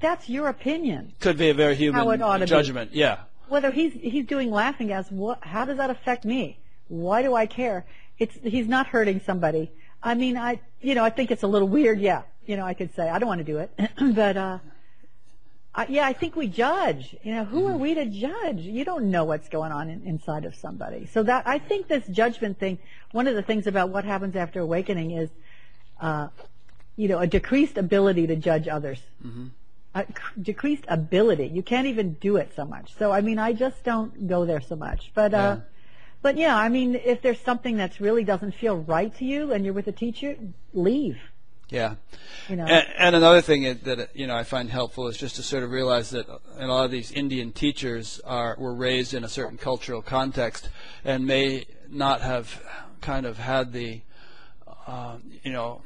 that's your opinion.
Could be a very human
How it ought to be.
judgment. Yeah.
Whether he's he's doing laughing gas, what? How does that affect me? Why do I care? It's he's not hurting somebody. I mean, I you know I think it's a little weird. Yeah, you know I could say I don't want to do it, [clears throat] but uh, I, yeah, I think we judge. You know, who are we to judge? You don't know what's going on in, inside of somebody. So that I think this judgment thing. One of the things about what happens after awakening is, uh, you know, a decreased ability to judge others. A c- decreased ability. You can't even do it so much. So I mean, I just don't go there so much. But uh,
Yeah.
but yeah, I mean, if there's something that's really doesn't feel right to you, and you're with a teacher, leave.
Yeah.
You know.
And, and another thing that- you know I find helpful is just to sort of realize that a lot of these Indian teachers are were raised in a certain cultural context and may not have kind of had the um, you know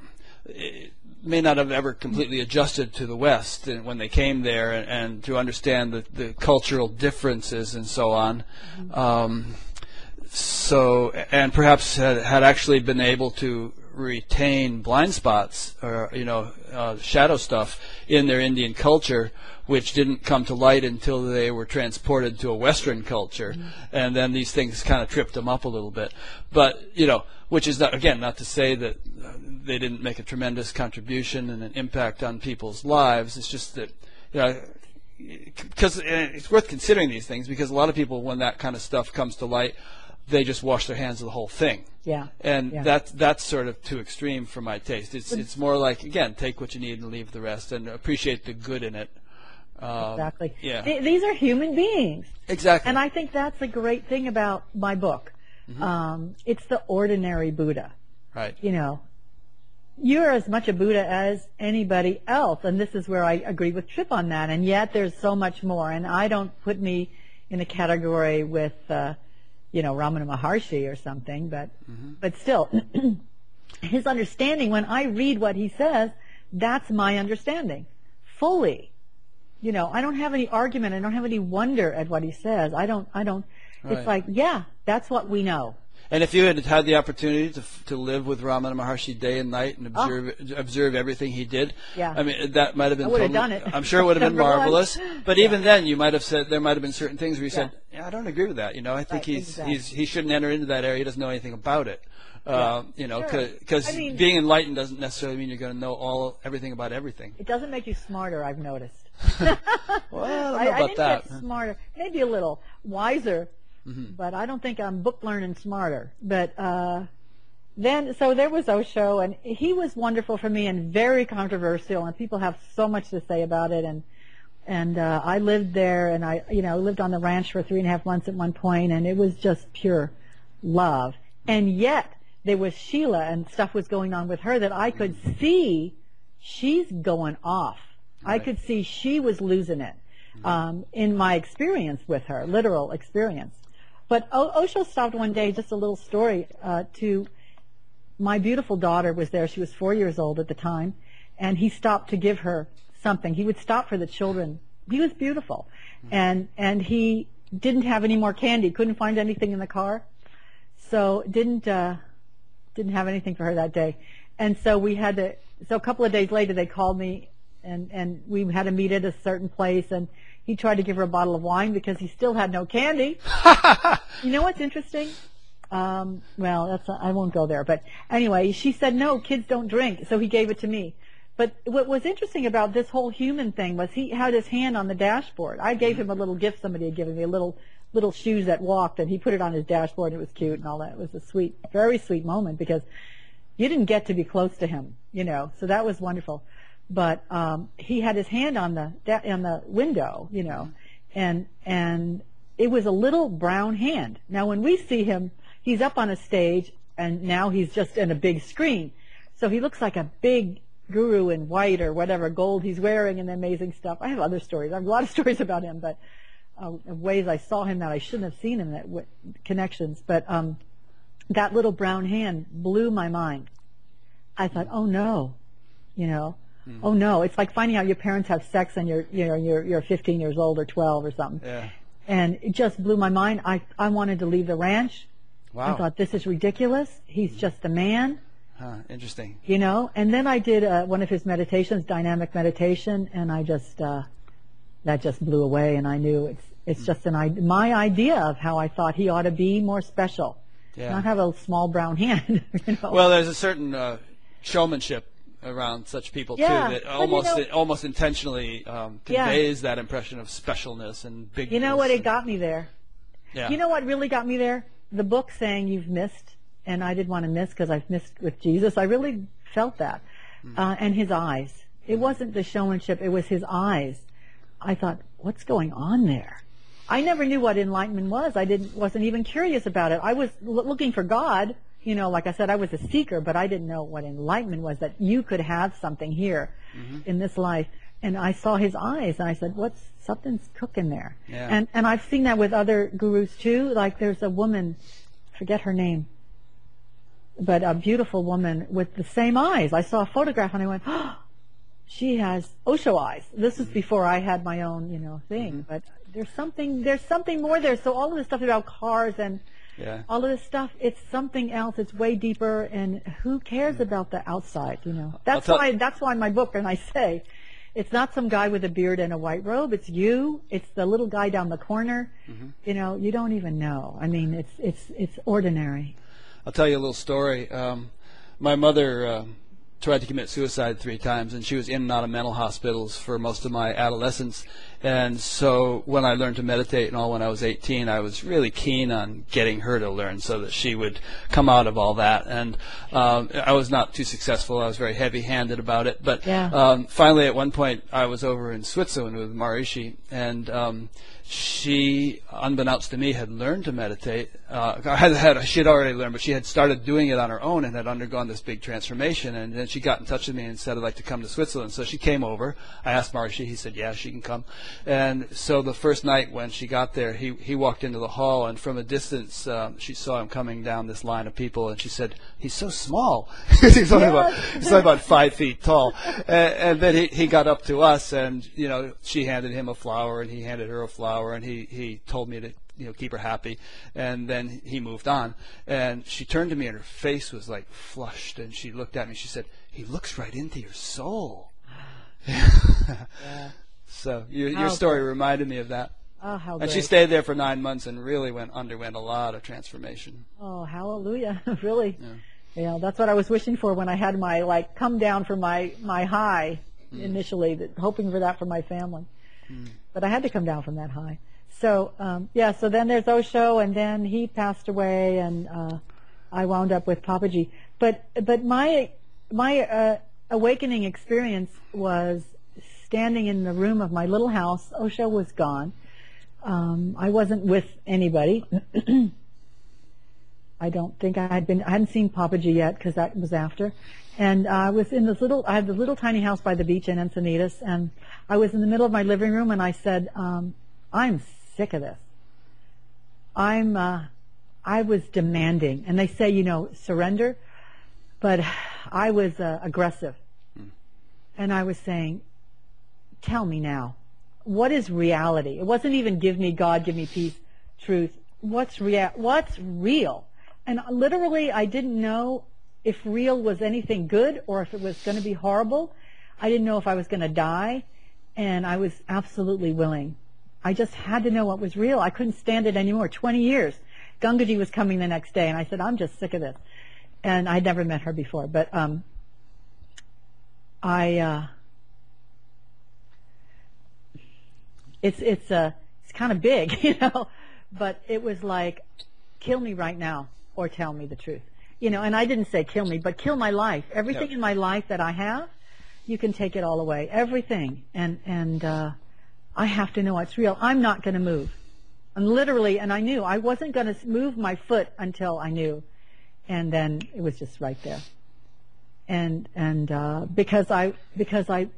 may not have ever completely adjusted to the West when they came there and, and to understand the, the cultural differences and so on. Um, so and perhaps had, had actually been able to retain blind spots or you know uh, shadow stuff in their Indian culture, which didn't come to light until they were transported to a Western culture, and then these things kind of tripped them up a little bit. But you know, which is not again not to say that uh, they didn't make a tremendous contribution and an impact on people's lives. It's just that you know because it's worth considering these things because a lot of people, when that kind of stuff comes to light, they just wash their hands of the whole thing.
Yeah.
And
Yeah.
that's that's sort of too extreme for my taste. It's it's more like again, take what you need and leave the rest, and appreciate the good in it. Um,
Exactly.
Yeah.
Th- These are human beings.
exactly.
And I think that's a great thing about my book.
Mm-hmm.
Um, it's the ordinary Buddha.
right.
You know, you're as much a Buddha as anybody else. And this is where I agree with Tripp on that. And yet there's so much more. And I don't put me in a category with, uh, you know, Ramana Maharshi or something, but, mm-hmm. but still, [clears throat] his understanding, when I read what he says, that's my understanding. Fully. You know, I don't have any argument. I don't have any wonder at what he says. I don't, I don't,
Right.
it's like, yeah, that's what we know.
And if you had had the opportunity to to live with Ramana Maharshi day and night and observe observe everything he did,
Oh. Yeah.
I mean that might have been.
I would have done it.
I'm sure it would have been
Number one.
marvelous. But even then, you might have said there might have been certain things where you said, "Yeah, I don't agree with that." You know, I think
Right,
he's
exactly.
he's he shouldn't enter into that area. He doesn't know anything about it. Uh, you know,
Sure.
because
I mean-
being enlightened doesn't necessarily mean you're going to know all everything about everything.
It doesn't make you smarter, I've noticed. [laughs] [laughs]
Well, I don't know
I, I didn't
that.
get smarter, maybe a little wiser,
Mm-hmm.
but I don't think I'm book learning smarter. But uh, then, so there was Osho, and he was wonderful for me and very controversial, and people have so much to say about it. And and uh, I lived there, and I you know lived on the ranch for three and a half months at one point, and it was just pure love. And yet there was Sheila, and stuff was going on with her that I could see she's going off. I could see she was losing it um, in my experience with her, literal experience. But o- Osho stopped one day, just a little story, uh, to my beautiful daughter was there. She was four years old at the time, and he stopped to give her something. He would stop for the children. He was beautiful, and and he didn't have any more candy. Couldn't find anything in the car, so didn't uh, didn't have anything for her that day. And so we had to. So a couple of days later, they called me, and and we had to meet at a certain place, and he tried to give her a bottle of wine because he still had no candy. [laughs] You know what's interesting? Um, well, that's I won't go there. But anyway, she said no, kids don't drink, so he gave it to me. But what was interesting about this whole human thing was he had his hand on the dashboard. I gave him a little gift somebody had given me, a little little shoes that walked, and he put it on his dashboard. And it was cute and all that. It was a sweet, very sweet moment because you didn't get to be close to him, you know. So that was wonderful. But um, he had his hand on the on the window, you know, and and it was a little brown hand. Now when we see him, he's up on a stage, and now he's just in a big screen, so he looks like a big guru in white or whatever gold he's wearing and amazing stuff. I have other stories. I have a lot of [laughs] stories about him, but uh, ways I saw him that I shouldn't have seen him that w- connections. But um, that little brown hand blew my mind. I thought, oh no, you know, oh no. It's like finding out your parents have sex and you're, you know, you're, you're 15 years old or 12 or something.
Yeah.
And it just blew my mind. I, I wanted to leave the ranch.
Wow.
I thought, this is ridiculous. He's just a man.
Huh, interesting.
you know and then i did uh, one of his meditations dynamic meditation and i just uh, that just blew away and i knew it's it's just an i my idea of how i thought he ought to be more special
Yeah.
not have a small brown [laughs] hand you know
Well, there's a certain uh, showmanship around such people
Yeah,
too that
but you
almost
know-
it almost intentionally um,
Yeah.
conveys that impression of specialness and bigness.
you know what? It got me there.
Yeah.
you know what really got me there? The book saying you've missed and i didn't want to miss because i've missed with jesus. I really felt that. Uh, and his eyes. It wasn't the showmanship. It was his eyes. I thought what's going on there? I never knew what enlightenment was. I didn't wasn't even curious about it. I was l- looking for god you know like i said i was a seeker but i didn't know what enlightenment was that you could have something here mm-hmm. in this life and i saw his eyes and i said what's something's cooking there
Yeah.
and and i've seen that with other gurus too like there's a woman forget her name but a beautiful woman with the same eyes. I saw a photograph and I went, oh, she has Osho eyes. This is mm-hmm. before I had my own, you know, thing. Mm-hmm. But there's something, there's something more there. So all of this stuff about cars and
Yeah.
all of this stuff, it's something else. It's way deeper. And who cares about the outside? You know, that's
tell-
why. That's why my book, and I say, it's not some guy with a beard and a white robe. It's you. It's the little guy down the corner. You know, you don't even know. I mean, it's it's it's ordinary.
I'll tell you a little story. Um, my mother um, tried to commit suicide three times, and she was in and out of mental hospitals for most of my adolescence. And so, when I learned to meditate and all when I was 18, I was really keen on getting her to learn so that she would come out of all that. And um, I was not too successful. I was very heavy-handed about it. But
Yeah.
um, finally, at one point, I was over in Switzerland with Maharishi, and um, she, unbeknownst to me, had learned to meditate. Uh, [laughs] had, had she had already learned, but she had started doing it on her own and had undergone this big transformation. And then she got in touch with me and said, "I'd like to come to Switzerland." So she came over. I asked Maharishi. He said, "Yeah, she can come." And so the first night when she got there, he he walked into the hall, and from a distance, um, she saw him coming down this line of people, and she said, "He's so small." [laughs] he's only about he's only about five feet tall. And, and then he he got up to us, and you know, she handed him a flower, and he handed her a flower, and he he told me to you know keep her happy. And then he moved on. And she turned to me and her face was like flushed and she looked at me. And she said he looks right into your soul [laughs] so your, your
How
story reminded me of that
Oh, how
and she stayed there for nine months and really went underwent a lot of transformation
Oh, hallelujah. [laughs] really. Yeah. that's what I was wishing for when I had my like come down from my my high initially, that, hoping for that for my family. But I had to come down from that high. So, um, yeah, so then there's Osho and then he passed away and uh I wound up with Papaji. But but my my uh, awakening experience was standing in the room of my little house. Osho was gone. Um, I wasn't with anybody. [clears throat] I don't think I had been, I hadn't seen Papaji yet because that was after. And I was in this little, I had this little tiny house by the beach in Encinitas and I was in the middle of my living room and I said, um, I'm sick of this. I'm, uh, I was demanding and they say, you know, surrender, but [sighs] I was uh, aggressive. And I was saying, tell me now, what is reality? It wasn't even give me God, give me peace, truth. What's real? What's real? And literally, I didn't know if real was anything good or if it was going to be horrible. I didn't know if I was going to die, and I was absolutely willing. I just had to know what was real. I couldn't stand it anymore. Twenty years. Gangaji was coming the next day, and I said, "I'm just sick of this." And I'd never met her before, but um, I. Uh, it's it's uh it's kind of big, [laughs] you know, but it was like, kill me right now or tell me the truth, you know. And I didn't say kill me, but kill my life. Everything in my life that I have, you can take it all away, everything, and and uh, I have to know what's real. I'm not going to move, and literally, and I knew. I wasn't going to move my foot until I knew, and then it was just right there, and and uh, because I because I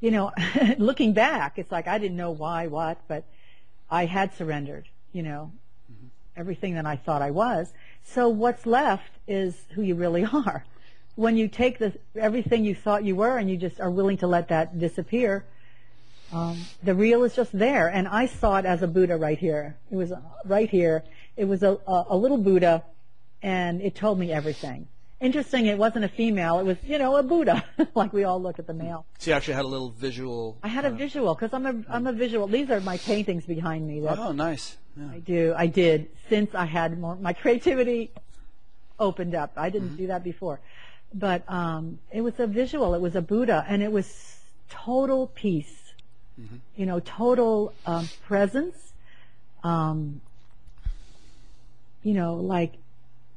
you know, [laughs] looking back, it's like I didn't know why, what, but I had surrendered, you know, everything that I thought I was. So what's left is who you really [laughs] are. When you take the, everything you thought you were and you just are willing to let that disappear, um, the real is just there. And I saw it as a Buddha right here. It was uh, right here. It was a, a, a little Buddha and it told me everything. Interesting. It wasn't a female. It was, you know, a Buddha, [laughs] like we all look at the male.
So you actually had a little visual.
I had a visual because I'm a I'm a visual. These are my paintings behind me. That
Oh, nice. Yeah.
I do. I did since I had more my creativity opened up. I didn't do that before, but um, it was a visual. It was a Buddha, and it was total peace. You know, total um, presence. Um, you know, like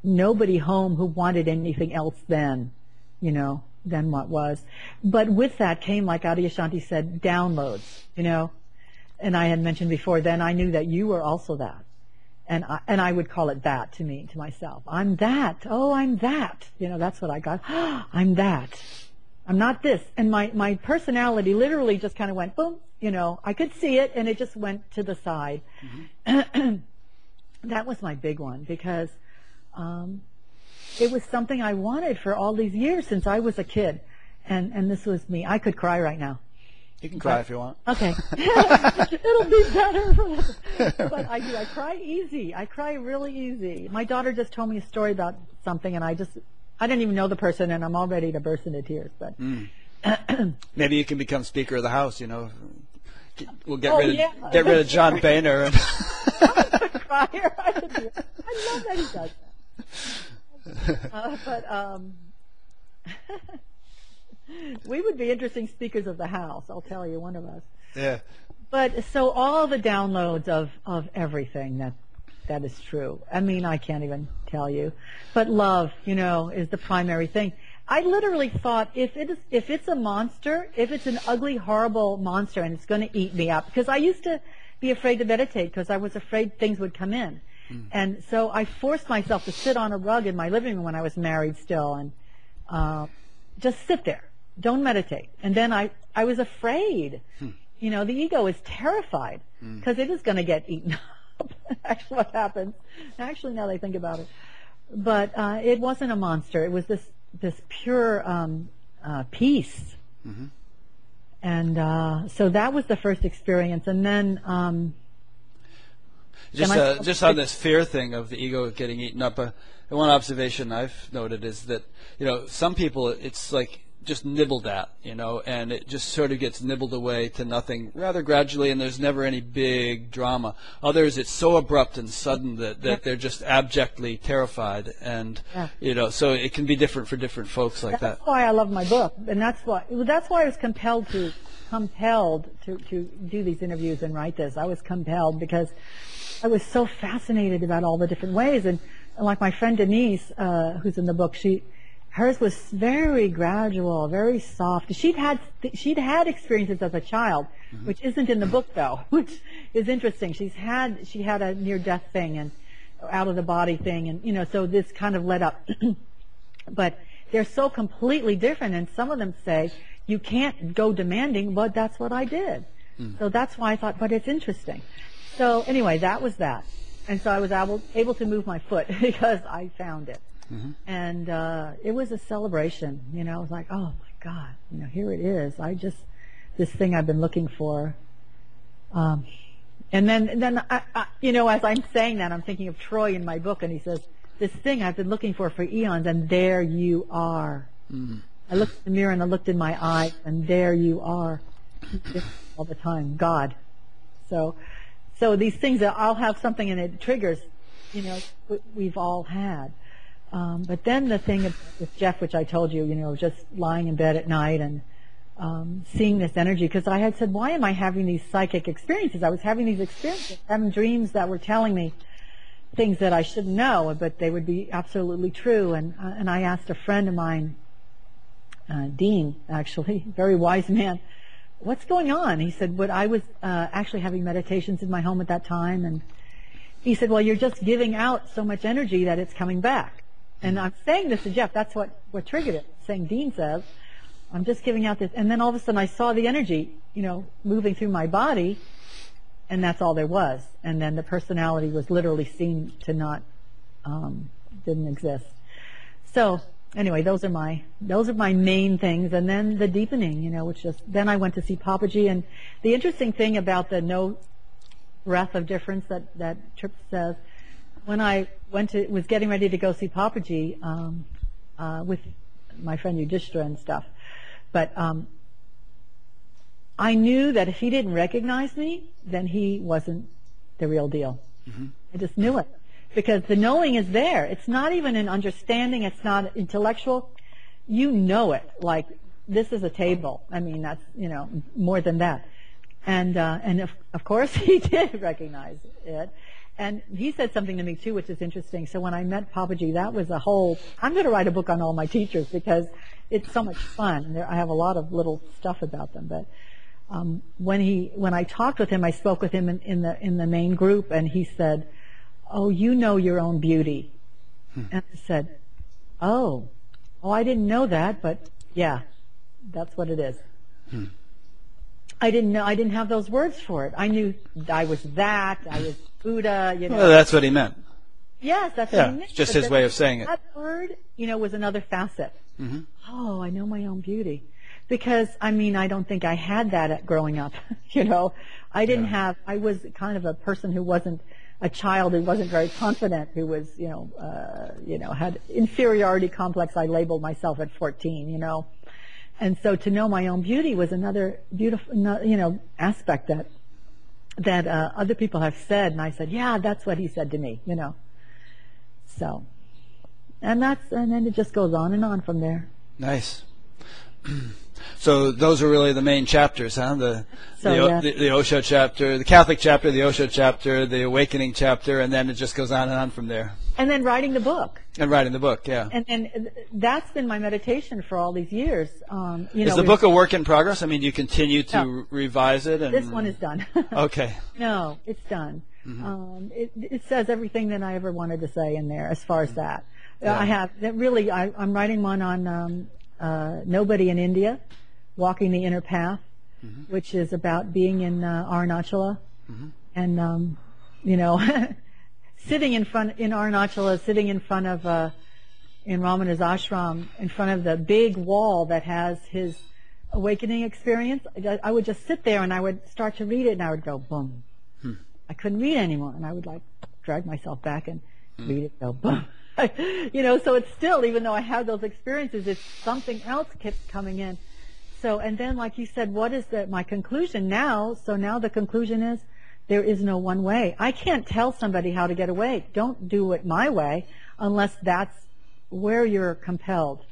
nobody home who wanted anything else then, you know, than what was. But with that came, like Adyashanti said, downloads, you know. And I had mentioned before, then I knew that you were also that. And I, and I would call it that to me, to myself. I'm that. Oh, I'm that. You know, that's what I got. [gasps] I'm that. I'm not this. And my, my personality literally just kind of went boom, you know, I could see it and it just went to the side. Mm-hmm. [clears throat] that was my big one because um, it was something I wanted for all these years since I was a kid. And, and this was me. I could cry right now.
You can cry if you want.
Okay. [laughs] [laughs] It'll be better. [laughs] but I do. I cry easy. I cry really easy. My daughter just told me a story about something and I just, I didn't even know the person and I'm all ready to burst into tears. But [clears throat]
Maybe you can become Speaker of the House. You know, Get- we'll get
Oh,
rid of
yeah.
get rid of John Boehner. And
crier. I, could do it. I love that he does that. Uh, but um, [laughs] we would be interesting speakers of the house. I'll tell you, one of us.
yeah,
But so all the downloads of of everything that that is true. I mean, I can't even tell you. But love, you know, is the primary thing. I literally thought if it is if it's a monster, if it's an ugly, horrible monster and it's going to eat me up, because I used to be afraid to meditate because I was afraid things would come in. And so I forced myself to sit on a rug in my living room when I was married still and uh, just sit there. Don't meditate. And then I, I was afraid. You know, the ego is terrified because it is going to get eaten up. [laughs] Actually, what happens. Actually, now that I think about it. But uh, it wasn't a monster. It was this, this pure um, uh, peace. And uh, so that was the first experience. And then um,
just uh, just on this fear thing of the ego getting eaten up. Uh, one observation I've noted is that you know some people it's like just nibbled at, you know, and it just sort of gets nibbled away to nothing rather gradually, and there's never any big drama. Others, it's so abrupt and sudden that, that they're just abjectly terrified, and
Yeah.
you know, so it can be different for different folks like that.
That's why I love my book, and that's why that's why I was compelled to compelled to to do these interviews and write this. I was compelled because I was so fascinated about all the different ways, and, and like my friend Denise, uh, who's in the book, she hers was very gradual, very soft. She'd had she'd had experiences as a child, which isn't in the book though, [laughs] which is interesting. She's had she had a near death thing and out of the body thing, and you know, so this kind of led up. [clears throat] but they're so completely different and some of them say you can't go demanding but that's what i did so that's why i thought but it's interesting so anyway that was that. And so i was able, able to move my foot [laughs] because i found it. And uh, it was a celebration you know i was like oh my god you know here it is. I just this thing i've been looking for um, and then, and then I, I, you know, as I'm saying that, I'm thinking of Troy in my book, and he says, "This thing I've been looking for for eons, and there you are." I looked in the mirror and I looked in my eye, and there you are, [clears throat] all the time, God. So, so these things that I'll have something and it triggers, you know, we've all had. Um, but then the thing with Jeff, which I told you, you know, just lying in bed at night and um, seeing this energy because I had said, why am I having these psychic experiences? I was having these experiences, having dreams that were telling me things that I shouldn't know, but they would be absolutely true. And uh, and I asked a friend of mine, uh, Dean, actually, [laughs] very wise man, what's going on? He said, "What I was uh, actually having meditations in my home at that time, and he said, well, you're just giving out so much energy that it's coming back." And I'm saying this to Jeff. That's what what triggered it. Saying Dean says. I'm just giving out this, and then all of a sudden I saw the energy, you know, moving through my body, and that's all there was. And then the personality was literally seen to not, um, didn't exist. So anyway, those are my those are my main things, and then the deepening, you know, which just then I went to see Papaji, and the interesting thing about the no breath of difference that that Tripp says, when I went to was getting ready to go see Papaji. Um, uh, with my friend Yudhishthira and stuff. But um, I knew that if he didn't recognize me, then he wasn't the real deal. I just knew it because the knowing is there. It's not even an understanding. It's not intellectual. You know it. Like this is a table. I mean, that's you know more than that. And uh, and of, of course [laughs] he did recognize it. And he said something to me too, which is interesting. So when I met Papaji, that was a whole. I'm going to write a book on all my teachers because it's so much fun. There, I have a lot of little stuff about them. But um, when he when I talked with him, I spoke with him in, in the in the main group, and he said, "Oh, you know your own beauty." And I said, "Oh, oh, I didn't know that, but yeah, that's what it is." I didn't know. I didn't have those words for it. I knew I was that. I was Buddha. You know.
Well, that's what he meant.
yes, that's
Yeah,
what he meant.
just his way of saying it.
That word, you know, was another facet.
hmm
Oh, I know my own beauty. Because, I mean, I don't think I had that at growing up. [laughs] you know, I didn't
Yeah.
have, I was kind of a person who wasn't a child who wasn't very confident, who was, you know, uh, you know, had inferiority complex. I labeled myself at 14, you know. And so to know my own beauty was another beautiful, you know, aspect that, that, uh, other people have said. And I said, yeah, that's what he said to me, you know. So, and that's, and then it just goes on and on from there.
Nice. [clears throat] So those are really the main chapters, huh? The
So,
the,
yeah.
the, the Osho chapter, the Catholic chapter, the Osho chapter, the Awakening chapter, and then it just goes on and on from there.
And then writing the book.
And writing the book, yeah.
And, and that's been my meditation for all these years. Um, you
Is
know,
the book a work in progress? I mean, do you continue to
No.
revise it? And
this one is done. [laughs]
okay.
no, it's done.
Mm-hmm.
Um, it, it says everything that I ever wanted to say in there as far as that.
Yeah.
I have that really. I, I'm writing one on um, uh, nobody in India, walking the inner path,
Mm-hmm.
which is about being in uh, Arunachala,
Mm-hmm.
and um, you know, [laughs] sitting in front in Arunachala, sitting in front of uh, in Ramana's ashram, in front of the big wall that has his awakening experience. I, I would just sit there and I would start to read it, and I would go boom. I couldn't read anymore, and I would like drag myself back and read it, go boom. [laughs] you know, so it's still, even though I had those experiences, it's something else kept coming in. So, and then, like you said, what is the, my conclusion now? So now the conclusion is there is no one way. I can't tell somebody how to get away. Don't do it my way unless that's where you're compelled.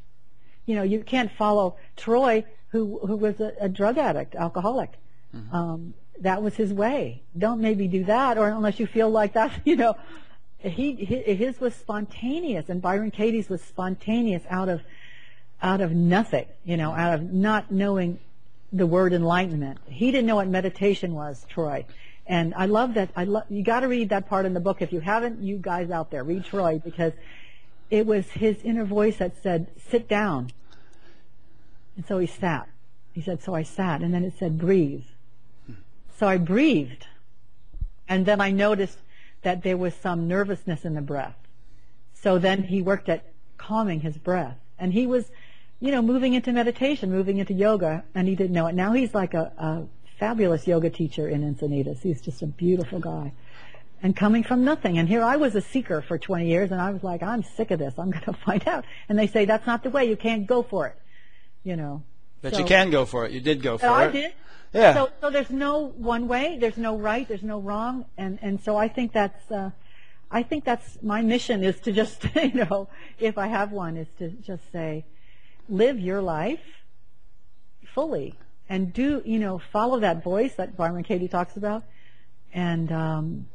You know, you can't follow Troy, who who was a, a drug addict, alcoholic. Um, that was his way. Don't maybe do that, or unless you feel like that, [laughs] you know. He, his was spontaneous, and Byron Katie's was spontaneous out of out of nothing, you know, out of not knowing the word enlightenment. He didn't know what meditation was, Troy. And I love that. I love, you got to read that part in the book. If you haven't, you guys out there, read Troy because it was his inner voice that said, sit down. And so he sat. He said, so I sat. And then it said, breathe. So I breathed. And then I noticed that there was some nervousness in the breath. So then he worked at calming his breath. And he was, you know, moving into meditation, moving into yoga, and he didn't know it. Now he's like a, a fabulous yoga teacher in Encinitas. He's just a beautiful guy. And coming from nothing. And here I was a seeker for 20 years, and I was like, I'm sick of this. I'm going [laughs] to find out. And they say, that's not the way. You can't go for it. You know.
But
So-
you can go for it. You did go for
Oh, I
it.
did.
Yeah.
So, so there's no one way. There's no right. There's no wrong. And and so I think that's uh, I think that's my mission is to just [laughs] you know if I have one is to just say live your life fully and do you know follow that voice that Byron Katie talks about and um,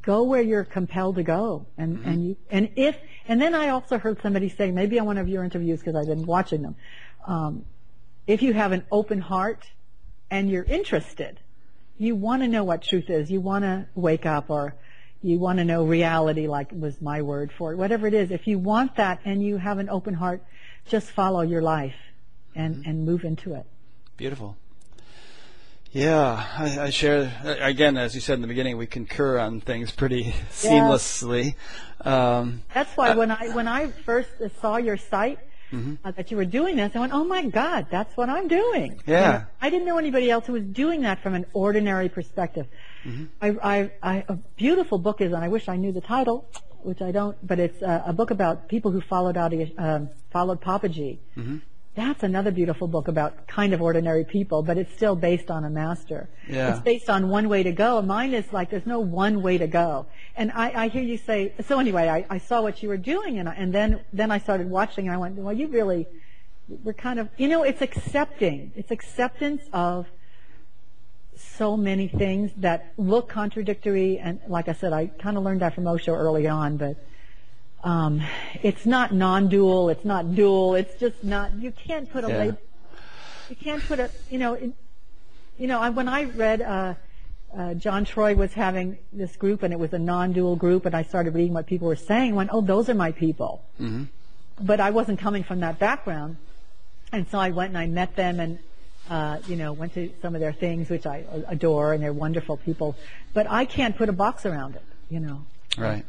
go where you're compelled to go and and you and if and then I also heard somebody say maybe on one of your interviews because I've been watching them um, if you have an open heart and you're interested, you want to know what truth is. You want to wake up or you want to know reality, like was my word for it, whatever it is. If you want that and you have an open heart, just follow your life and, and move into it.
Beautiful. Yeah, I, I share again, as you said in the beginning, we concur on things pretty [laughs] seamlessly. Um,
That's why when I when I first saw your site uh, that you were doing this, I went, "Oh my God, that's what I'm doing."
Yeah.
Know, I didn't know anybody else who was doing that from an ordinary perspective. I, I, I, a beautiful book is, and I wish I knew the title. which I don't, but it's uh, a book about people who followed out, um, followed Papaji.
Mm-hmm.
That's another beautiful book about kind of ordinary people, but it's still based on a master.
Yeah.
It's based on one way to go. Mine is like there's no one way to go. And I, I hear you say, so anyway, I, I saw what you were doing and, I, and then, then I started watching and I went, well, you really, we're kind of, you know, it's accepting. It's acceptance of so many things that look contradictory. And like I said, I kind of learned that from Osho early on, but um, it's not non-dual. It's not dual. It's just not. You can't put a
Yeah.
label. You can't put a. You know. It, you know. I, when I read. Uh, uh, John Troy was having this group, and it was a non-dual group, and I started reading what people were saying. and Went, oh, those are my people.
Mm-hmm.
But I wasn't coming from that background, and so I went and I met them, and uh, you know, went to some of their things, which I adore, and they're wonderful people. But I can't put a box around it, you know
Right.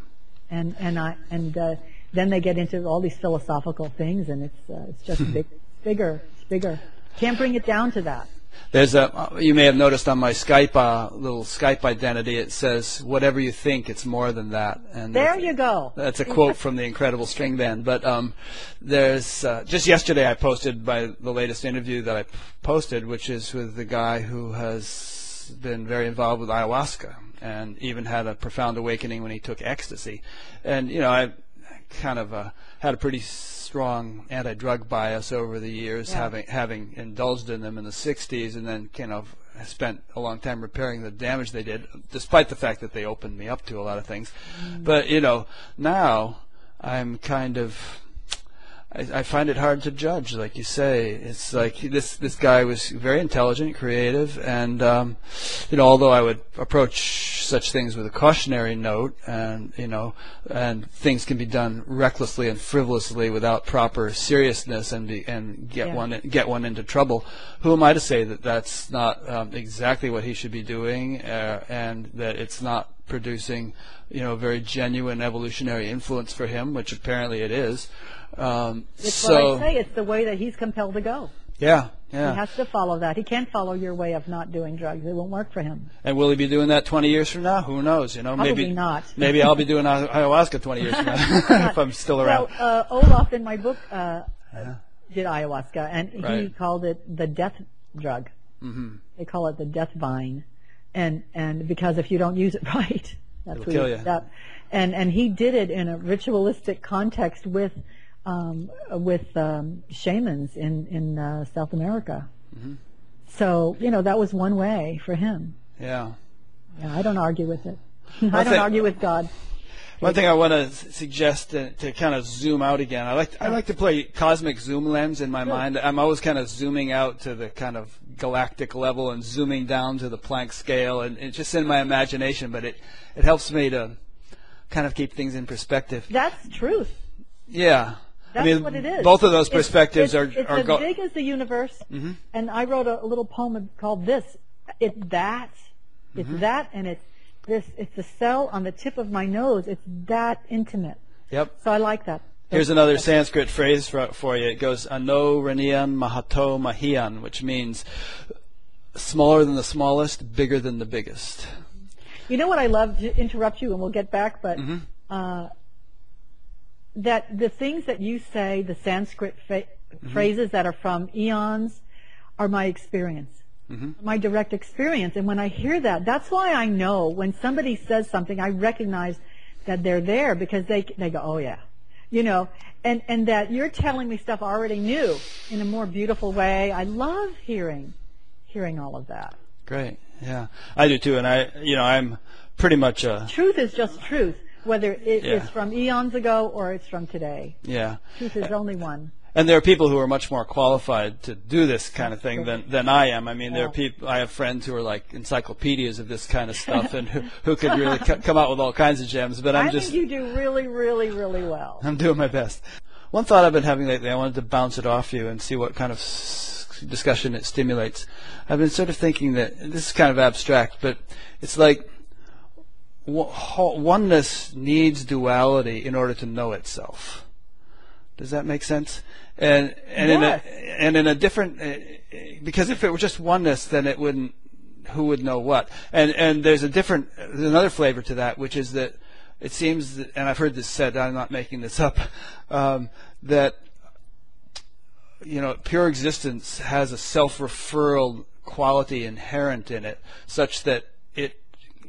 And and I and uh, then they get into all these philosophical things, and it's uh, it's just big, bigger, bigger. Can't bring it down to that.
There's a. You may have noticed on my Skype uh, little Skype identity. It says, "Whatever you think, it's more than that." And
There you go.
That's a quote from the Incredible String Band. But um, there's uh, just yesterday I posted by the latest interview that I posted, which is with the guy who has been very involved with ayahuasca and even had a profound awakening when he took ecstasy. And you know, I kind of uh, had a pretty strong anti-drug bias over the years,
Yeah.
having having indulged in them in the '60s, and then kind of spent a long time repairing the damage they did, despite the fact that they opened me up to a lot of things. But you know, now I'm kind of I, I find it hard to judge, like you say. It's like this this guy was very intelligent, creative, and um, you know, although I would approach such things with a cautionary note, and you know, and things can be done recklessly and frivolously without proper seriousness, and be, and get
Yeah.
one get one into trouble. Who am I to say that that's not um, exactly what he should be doing, uh, and that it's not producing, you know, a very genuine evolutionary influence for him, which apparently it is. Um,
It's
so
what I say. It's the way that he's compelled to go.
yeah, yeah.
He has to follow that. He can't follow your way of not doing drugs. It won't work for him.
and will he be doing that 20 years from now? Who knows? You know,
Probably
maybe
not. [laughs]
maybe I'll be doing ayahuasca 20 years from now [laughs] [laughs] if I'm still around.
Well, uh, Olaf in my book uh, did ayahuasca, and he
Right.
called it the death drug.
hmm
They call it the death vine, and and because if you don't use it right, that's
It'll
where
kill
you. And and he did it in a ritualistic context with um, with um, shamans in in uh, South America.
Mm-hmm.
So you know that was one way for him.
Yeah.
Yeah, I don't argue with it. [laughs] I don't argue with God.
One thing I want to suggest to, to kind of zoom out again. I like I like to play cosmic zoom lens in my mind. I'm always kind of zooming out to the kind of galactic level and zooming down to the Planck scale, and it's just in my imagination. But it it helps me to kind of keep things in perspective.
That's truth.
Yeah.
That's
I mean,
what it is.
both of those perspectives
it's,
are
it's
are
as
go-
big as the universe.
Mm-hmm.
And I wrote a, a little poem called "This." It's that. It's
Mm-hmm.
that, and it's this. It's the cell on the tip of my nose. It's that intimate.
Yep.
So I like that.
Here's another Sanskrit phrase for, for you. It goes anor aniyan mahato mahiyan, which means smaller than the smallest, bigger than the biggest.
You know what I love to interrupt you, and we'll get back, but
Mm-hmm.
uh, that the things that you say, the Sanskrit fa-
Mm-hmm.
phrases that are from eons, are my experience,
Mm-hmm.
my direct experience. And when I hear that, that's why I know when somebody says something, I recognize that they're there because they they go, oh yeah, you know, and and that you're telling me stuff I already knew in a more beautiful way. I love hearing hearing all of that.
Great. Yeah. I do too. And I, you know, I'm pretty much a,
truth is just truth, whether it
Yeah.
is from eons ago or it's from today.
yeah.
Truth is only one.
And there are people who are much more qualified to do this kind of thing than, than I am. I mean, there are people, I have friends who are like encyclopedias of this kind of stuff and who, who could really c- come out with all kinds of gems, but I'm
I
just,
think you do really, really, really well.
I'm doing my best. One thought I've been having lately, I wanted to bounce it off you and see what kind of s- discussion it stimulates. I've been sort of thinking that this is kind of abstract, but it's like oneness needs duality in order to know itself. Does that make sense? And and
Yes.
in a and in a different uh, because if it were just oneness, then it wouldn't. Who would know what? And and there's a different there's another flavor to that, which is that it seems, that, and I've heard this said, I'm not making this up, [laughs] um, that you know, pure existence has a self-referral quality inherent in it, such that it,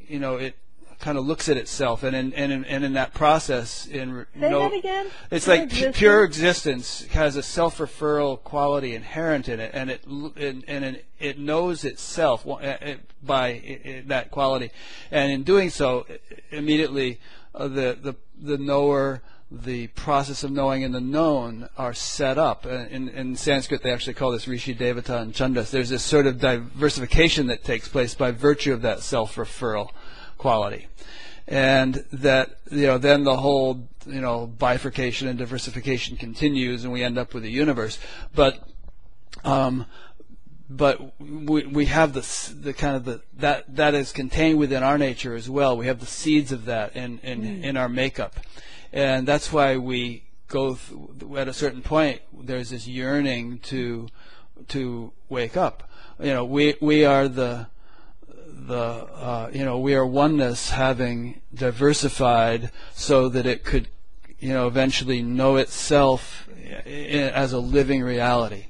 you know, it kind of looks at itself, and in and in, and in that process, in
Say no, that again.
It's pure like existence? pure existence has a self-referral quality inherent in it, and it and, and it knows itself eh, eh, by eh, that quality, and in doing so, immediately uh, the the the knower the process of knowing and the known are set up. Uh, in, in Sanskrit, they actually call this Rishi, Devata, and Chandas. There's this sort of diversification that takes place by virtue of that self-referral quality. And that, you know, then the whole, you know, bifurcation and diversification continues and we end up with a universe. But, um, but we we have the the kind of the that that is contained within our nature as well. We have the seeds of that in in, mm. in our makeup, and that's why we go th- at a certain point. There's this yearning to to wake up. You know, we we are the the uh, you know we are oneness having diversified so that it could you know eventually know itself as a living reality,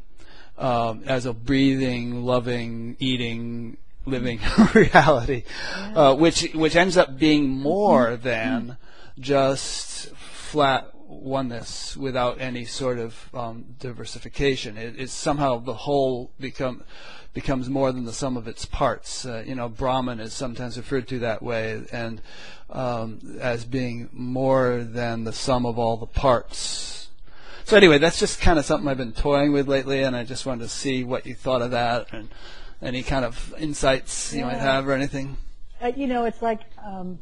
um, as a breathing, loving, eating, living [laughs] reality, uh, which which ends up being more than just flat oneness without any sort of um, diversification. It, it's somehow the whole become becomes more than the sum of its parts. Uh, you know, Brahman is sometimes referred to that way, and um, as being more than the sum of all the parts. So anyway, that's just kind of something I've been toying with lately, and I just wanted to see what you thought of that and any kind of insights you yeah. might have or anything.
Uh, you know, it's like um,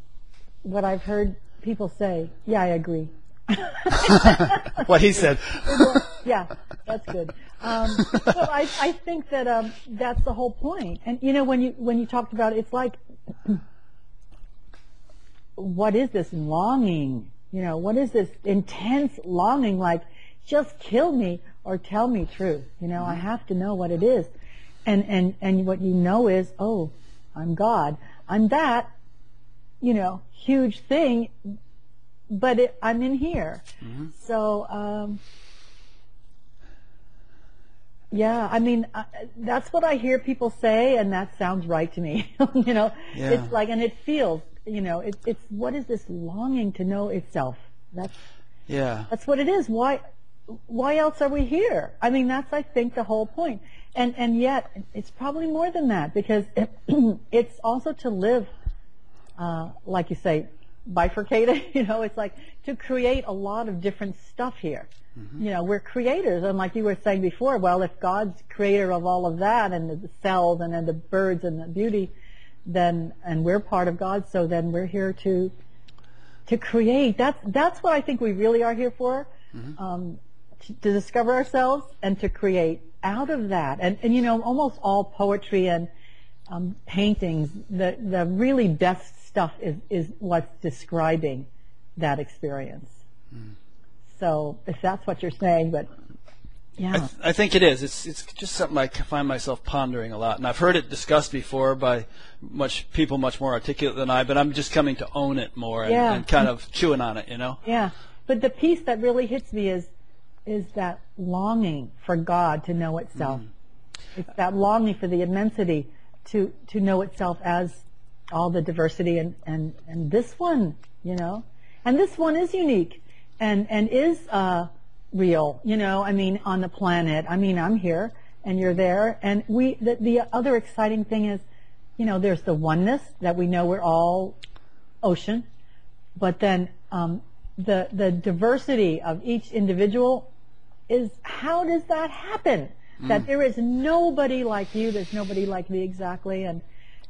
what I've heard people say. Yeah, I agree. [laughs]
what he said. [laughs]
yeah, that's good. Um, so I, I think that um, that's the whole point. And you know, when you when you talked about it, it's like, what is this longing? You know, what is this intense longing? Like, just kill me or tell me truth. You know, I have to know what it is. And and and what you know is, oh, I'm God. I'm that. You know, huge thing but it, I'm in here. Mm-hmm. So, um, yeah, I mean, uh, that's what I hear people say, and that sounds right to me. [laughs] you know, yeah. it's like, and it feels, you know, it, it's what is this longing to know itself? That's
yeah,
that's what it is. Why, why else are we here? I mean, that's I think the whole point. And and yet, it's probably more than that because [clears throat] it's also to live, uh, like you say, bifurcated. [laughs] you know, it's like to create a lot of different stuff here. Mm-hmm. You know, we're creators, and like you were saying before, well, if God's creator of all of that, and the cells, and then the birds, and the beauty, then and we're part of God, so then we're here to to create. That's that's what I think we really are here for. Mm-hmm. Um, to, to discover ourselves and to create out of that. And, and you know, almost all poetry and um, paintings, the the really best stuff is, is what's describing that experience. Mm. So if that's what you're saying, but yeah.
I, th- I, think it is. It's it's just something I find myself pondering a lot, and I've heard it discussed before by much people much more articulate than I. But I'm just coming to own it more and, yeah. and kind of chewing on it, you know.
Yeah, but the piece that really hits me is is that longing for God to know itself. Mm. It's that longing for the immensity to to know itself as all the diversity and, and, and this one, you know, and this one is unique and, and is, uh, real, you know, I mean, on the planet. I mean, I'm here and you're there. And we, the, the other exciting thing is, you know, there's the oneness that we know we're all ocean, but then, um, the, the diversity of each individual is how does that happen? Mm. That there is nobody like you, there's nobody like me exactly, and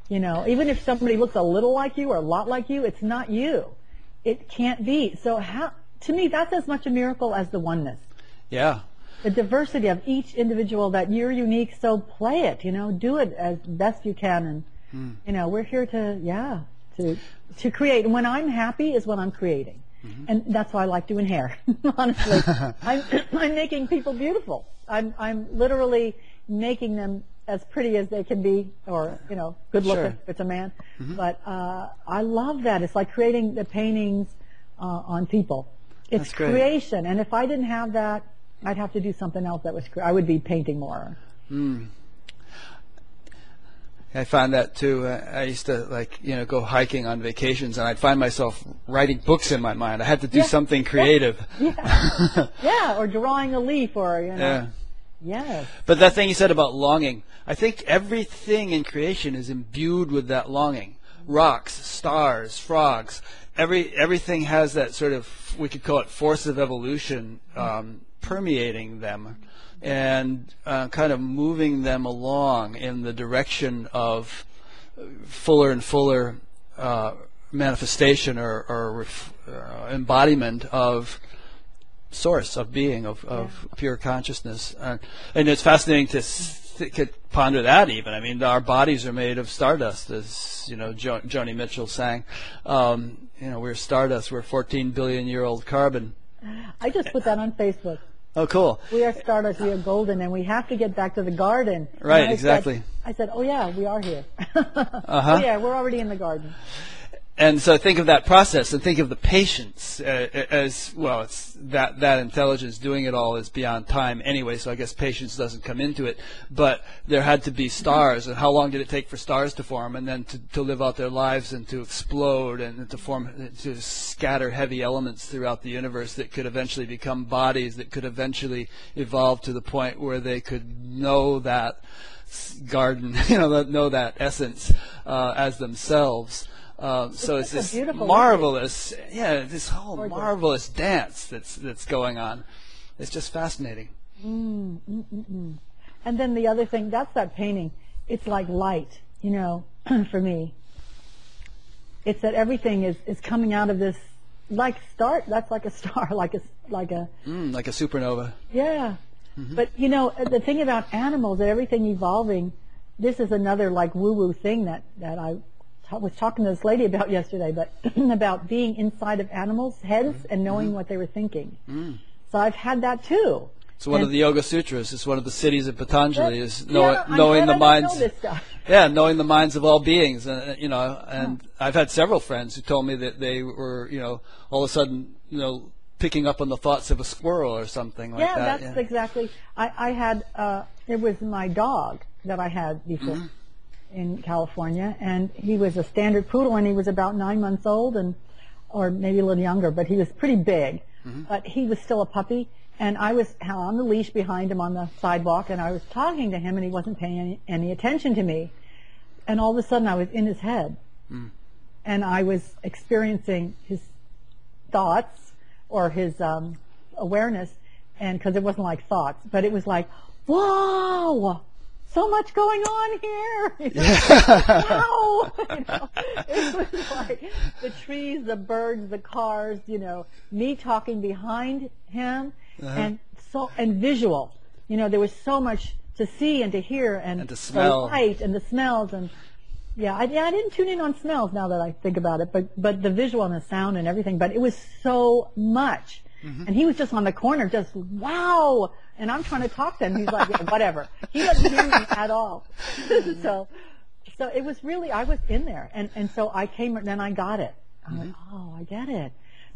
you know, even if somebody looks a little like you or a lot like you, it's not you. It can't be. So how, to me, that's as much a miracle as the oneness.
Yeah.
The diversity of each individual that you're unique, so play it, you know, do it as best you can. And, hmm. you know, we're here to, yeah, to, to create. And when I'm happy is when I'm creating. Mm-hmm. And that's why I like doing hair, [laughs] honestly. [laughs] I'm, I'm making people beautiful. I'm, I'm literally making them as pretty as they can be, or you know, good looking
Sure. Mm-hmm.
if it's a man. But uh, I love that. It's like creating the paintings uh, on people. It's creation, and if I didn't have that, I'd have to do something else that was. Cre- I would be painting more.
I found that too. Uh, I used to like you know go hiking on vacations, and I'd find myself writing books in my mind. I had to do
Yeah.
something creative.
Yeah, [laughs] or drawing a leaf, or you know.
Yeah.
Yes.
But that thing you said about longing, I think everything in creation is imbued with that longing. Rocks, stars, frogs, every everything has that sort of we could call it force of evolution um, permeating them, and uh, kind of moving them along in the direction of fuller and fuller uh, manifestation or, or ref, uh, embodiment of source of being of, of pure consciousness uh, and it's fascinating to th- could ponder that even i mean our bodies are made of stardust as you know jo- joni mitchell sang um, you know we're stardust we're 14 billion year old carbon
I just put that on Facebook.
oh cool
We are stardust, we are golden, and we have to get back to the garden.
Right,
I said-
exactly.
I said, oh yeah, we are here. [laughs]
Uh-huh.
Oh yeah, we're already in the garden.
And so think of that process and think of the patience uh, as well it's that that intelligence doing it all is beyond time anyway so i guess patience doesn't come into it. But there had to be stars and how long did it take for stars to form? And then to, to live out their lives and to explode and to form to scatter heavy elements throughout the universe that could eventually become bodies that could eventually evolve to the point where they could know that garden [laughs] you know that- know that essence uh, as themselves uh, so it's,
a
this marvelous, yeah, this whole
Gorgeous.
marvelous dance that's that's going on. It's just fascinating.
Mm, mm, mm, and then the other thing, that's that painting. It's like light, you know, [clears throat] for me. It's that everything is, is coming out of this, like start, that's like a [laughs] star, like a, like a,
Mm, like a supernova.
yeah. Mm-hmm. But you know, uh, the thing about animals, that everything evolving, this is another like woo-woo thing that, that I ta- was talking to this lady about yesterday, but [clears throat] about being inside of animals' heads and knowing what they were thinking. So I've had that too.
It's one
And-
of the Yoga Sutras. It's one of the siddhis of Patanjali. Is
Yeah,
know,
I'm
knowing the minds.
know. [laughs]
Yeah, knowing the minds of all beings, uh, you know. And I've had several friends who told me that they were, you know, all of a sudden, you know, picking up on the thoughts of a squirrel or something like that.
yeah, that's exactly. I, I had uh, it was my dog that I had before
Mm-hmm.
In California, and he was a standard poodle, and he was about nine months old, and or maybe a little younger, but he was pretty big.
Mm-hmm.
But he was still a puppy, and I was on the leash behind him on the sidewalk, and I was talking to him, and he wasn't paying any, any attention to me, and all of a sudden I was in his head,
Mm.
and I was experiencing his thoughts or his um, awareness, and because it wasn't like thoughts, but it was like, whoa, so much going on here. [laughs] You know? wow. [laughs] You know, it was like the trees, the birds, the cars, you know, me talking behind him, uh-huh. and so and visual. You know, there was so much to see and to hear, and,
And to smell.
the light and the smells and. Yeah, I, yeah, I didn't tune in on smells now that I think about it, but but the visual and the sound and everything. But it was so much, Mm-hmm. and he was just on the corner, just wow. And I'm trying to talk to him. He's like, yeah, whatever. He doesn't hear me at all. [laughs] so, so it was really I was in there, and and so I came, and then I got it. I went, mm-hmm. oh, I get it.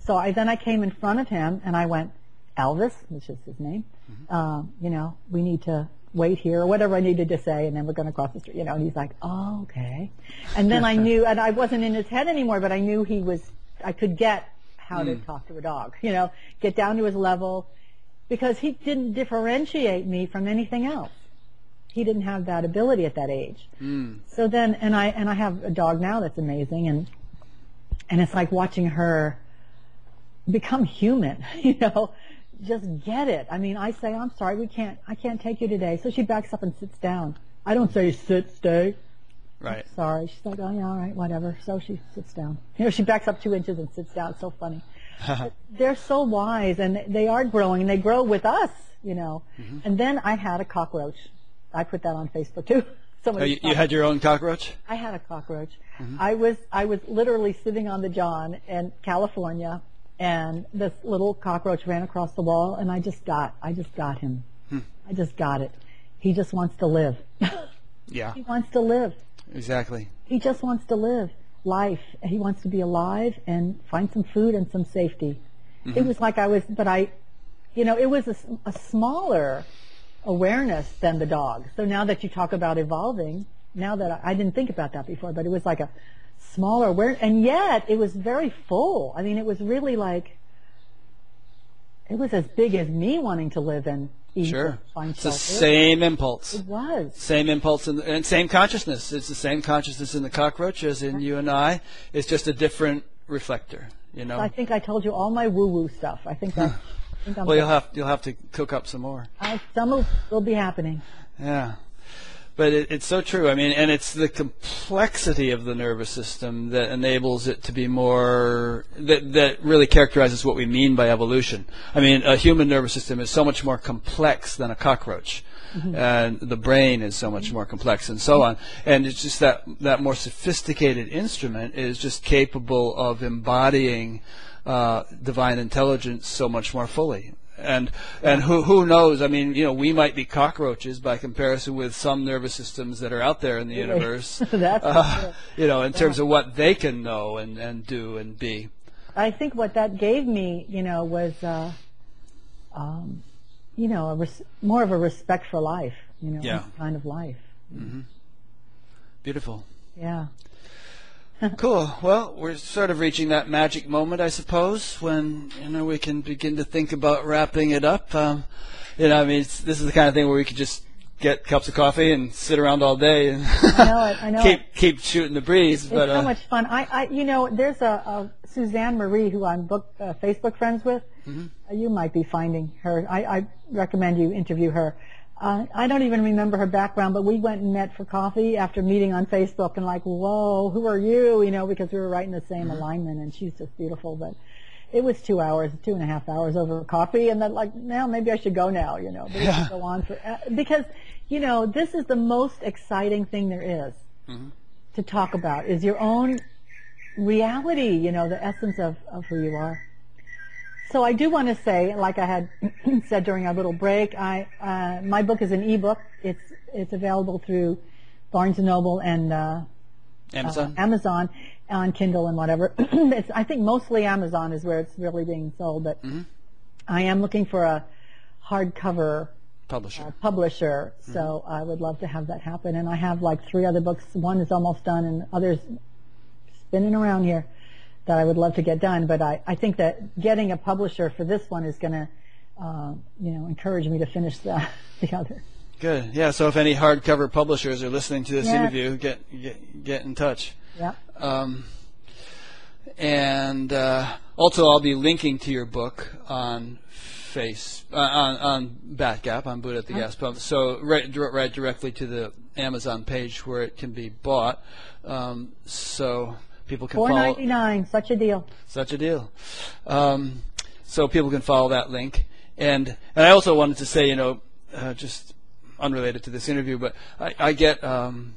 So I then I came in front of him, and I went, Elvis, which is his name. Mm-hmm. Um, you know, we need to wait here or whatever I needed to say, and then we're going to cross the street. You know, and he's like, oh, okay. And then I [laughs] knew, and I wasn't in his head anymore, but I knew he was. I could get how to hmm. talk to a dog. You know, get down to his level, because he didn't differentiate me from anything else. He didn't have that ability at that age. Hmm. So then, and I and I have a dog now that's amazing, and and it's like watching her become human. [laughs] You know, just get it. I mean, I say, I'm sorry, we can't, I can't take you today. So she backs up and sits down. I don't say sit, stay.
Right.
Sorry. She's like, oh yeah, all right, whatever. So she sits down. You know, she backs up two inches and sits down. It's so funny. [laughs] They're so wise and they are growing and they grow with us, you know. Mm-hmm. And then I had a cockroach. I put that on Facebook too. [laughs]
Oh,
Somebody
you, you had your own cockroach?
I had a cockroach. Mm-hmm. I was I was literally sitting on the John in California, and this little cockroach ran across the wall, and I just got I just got him. Hmm. I just got it. He just wants to live. [laughs]
Yeah.
He wants to live.
Exactly.
He just wants to live life. He wants to be alive and find some food and some safety. It mm-hmm. was like I was, but I, you know, it was a smaller awareness than the dog. So now that you talk about evolving, now that I, I didn't think about that before, but it was like a smaller awareness, and yet it was very full. I mean, it was really like, it was as big as me wanting to live and
Sure. It's the same impulse.
It was.
Same impulse and, and same consciousness. It's the same consciousness in the cockroach as in you and I. It's just a different reflector. You know.
I think I told you all my woo-woo stuff. I think that. I think I'm
well, you'll have you'll have to cook up some more.
I, some will, will be happening.
Yeah. But it, it's so true. I mean, and it's the complexity of the nervous system that enables it to be more that that really characterizes what we mean by evolution. I mean, a human nervous system is so much more complex than a cockroach. And the brain is so much more complex, and so on. And it's just that that more sophisticated instrument is just capable of embodying uh, divine intelligence so much more fully and and who who knows? I mean, you know, we might be cockroaches by comparison with some nervous systems that are out there in the universe. [laughs]
That's
uh, you know, in terms of what they can know and and do and be.
I think what that gave me, you know, was, uh, um, you know, a res- more of a respect for life. You know,
Yeah.
kind of life. Mm-hmm.
Beautiful.
Yeah.
Cool. Well, we're sort of reaching that magic moment, I suppose, when you know we can begin to think about wrapping it up. Um, you know, I mean, it's, this is the kind of thing where we could just get cups of coffee and sit around all day and
I know it. I know [laughs]
keep
it.
keep shooting the breeze.
It's
but
so
uh,
much fun. I, I, you know, there's a, a Suzanne Marie who I'm book, uh, Facebook friends with.
Mm-hmm.
You might be finding her. I, I recommend you interview her. Uh, I don't even remember her background, but we went and met for coffee after meeting on Facebook, and like, whoa, who are you? You know, because we were right in the same
Mm-hmm.
alignment, and she's just beautiful. But it was two hours, two and a half hours over coffee, and then like, now maybe I should go now. You know, but could go on for uh, because you know this is the most exciting thing there is to talk about is your own reality, you know, the essence of, of who you are. So I do want to say, like I had [clears throat] said during our little break, I uh, my book is an ebook. It's it's available through Barnes and Noble and uh,
Amazon.
Amazon on Kindle and whatever. [clears throat] it's, I think mostly Amazon is where it's really being sold, but I am looking for a hardcover
Publisher.
uh, publisher, so I would love to have that happen. And I have like three other books. One is almost done, and others spinning around here that I would love to get done. But I, I think that getting a publisher for this one is going to, uh, you know, encourage me to finish the [laughs] the other.
Good. Yeah. So if any hardcover publishers are listening to this
Yeah.
interview, get get get in touch.
Yeah.
Um, and uh, also, I'll be linking to your book on Face uh, on on Batgap on Buddha at the Gas Pump. So right right directly to the Amazon page where it can be bought. Um, so people can
Four
follow
ninety nine, such a deal.
such a deal. Um, so people can follow that link. And and I also wanted to say, you know, uh, just unrelated to this interview, but I, I get um,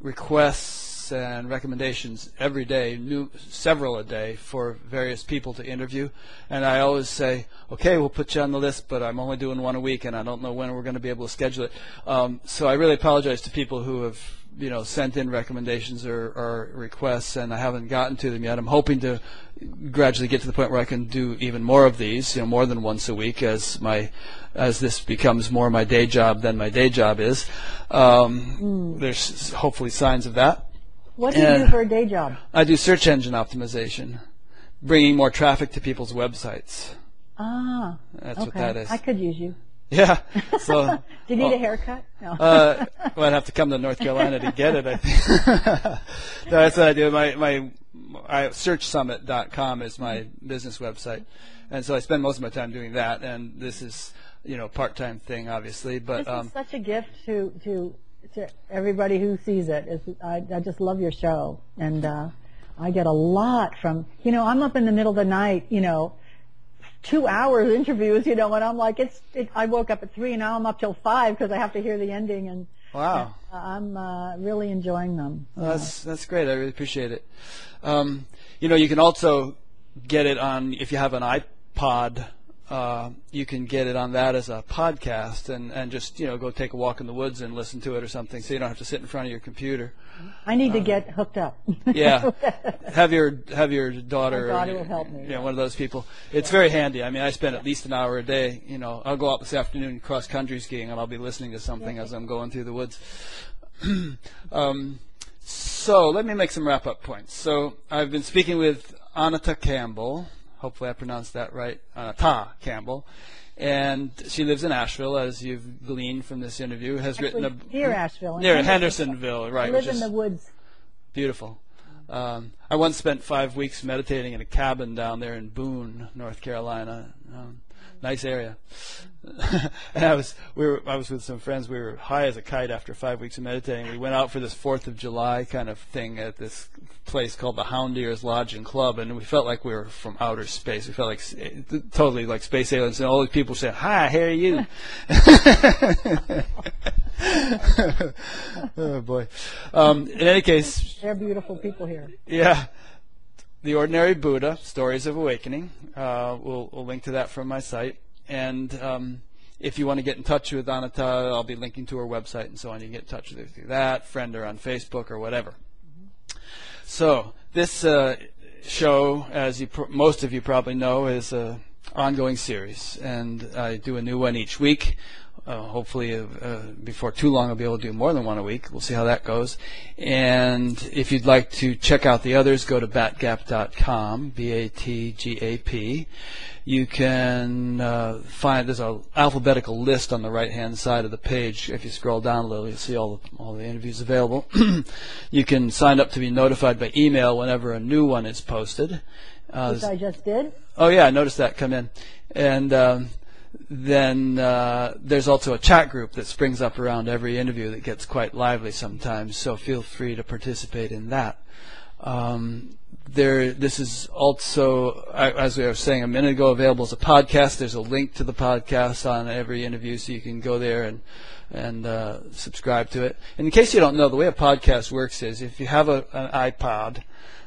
requests and recommendations every day, new several a day for various people to interview, and I always say, okay, we'll put you on the list, but I'm only doing one a week, and I don't know when we're going to be able to schedule it. Um, so I really apologize to people who have you know sent in recommendations or, or requests, and I haven't gotten to them yet. I'm hoping to gradually get to the point where I can do even more of these, you know, more than once a week as my as this becomes more my day job than my day job is. Um, There's hopefully signs of that.
What do you do for a day job?
I do search engine optimization, bringing more traffic to people's websites.
Ah,
That's
okay.
what that is.
I could use you. [laughs]
Yeah. So. [laughs]
Do you need
oh,
a haircut? No.
Uh, well, I'd have to come to North Carolina to get it. I think [laughs] that's what I do. My my I, searchsummit.com is my business website, and so I spend most of my time doing that. And this is you know part time thing, obviously, but
This
um,
is such a gift to to to everybody who sees it. It's, I, I just love your show, and uh, I get a lot from you know. I'm up in the middle of the night, you know, two hours interviews, you know, and I'm like, it's. It, I woke up at three, and now I'm up till five because I have to hear the ending, and
wow.
I'm uh, really enjoying them.
That's that's great. I really appreciate it. Um, you know, you can also get it on if you have an iPod uh, you can get it on that as a podcast and, and just you know go take a walk in the woods and listen to it or something, so you don't have to sit in front of your computer.
I need to get hooked up. [laughs]
Yeah, have your have your daughter.
My daughter
or,
will help me,
Yeah,
yeah.
one of those people. It's very handy. I mean, I spend at least an hour a day. You know, I'll go out this afternoon cross country skiing, and I'll be listening to something as I'm going through the woods. [clears throat] um, so let me make some wrap up points. So I've been speaking with Anatta Campbell. Hopefully I pronounced that right. Anatta Campbell. And she lives in Asheville, as you've gleaned from this interview. Has written
Actually,
a
near Asheville.
near
Henderson.
Hendersonville,
I
right?
live
which
in the woods.
beautiful. Um, I once spent five weeks meditating in a cabin down there in Boone, North Carolina. Um, nice area. [laughs] and I was we were I was with some friends. We were high as a kite after five weeks of meditating. We went out for this Fourth of July kind of thing at this place called the Houndiers Lodge and Club, and we felt like we were from outer space. We felt like totally like space aliens, and all these people said, "Hi, how are you?" [laughs] oh boy. Um, in any case,
They're beautiful people here.
yeah. The Ordinary Buddha, Stories of Awakening. Uh, we'll, we'll link to that from my site. And um, if you want to get in touch with Anatta, I'll be linking to her website and so on. You can get in touch with her through that, friend her on Facebook or whatever. So this uh, show, as you pr- most of you probably know, is an ongoing series, and I do a new one each week. Uh, hopefully, uh, uh, before too long, I'll be able to do more than one a week. We'll see how that goes. And if you'd like to check out the others, go to batgap.com, B-A-T-G-A-P. You can uh, find there's an alphabetical list on the right hand side of the page. If you scroll down a little, you'll see all the, all the interviews available. [clears throat] you can sign up to be notified by email whenever a new one is posted. Uh,
Which I just did.
Oh yeah, I noticed that come in, and um, then uh, there's also a chat group that springs up around every interview that gets quite lively sometimes. So feel free to participate in that. Um, there, this is also, as we were saying a minute ago, available as a podcast. There's a link to the podcast on every interview, so you can go there and and uh, subscribe to it. And in case you don't know, the way a podcast works is if you have a, an iPod,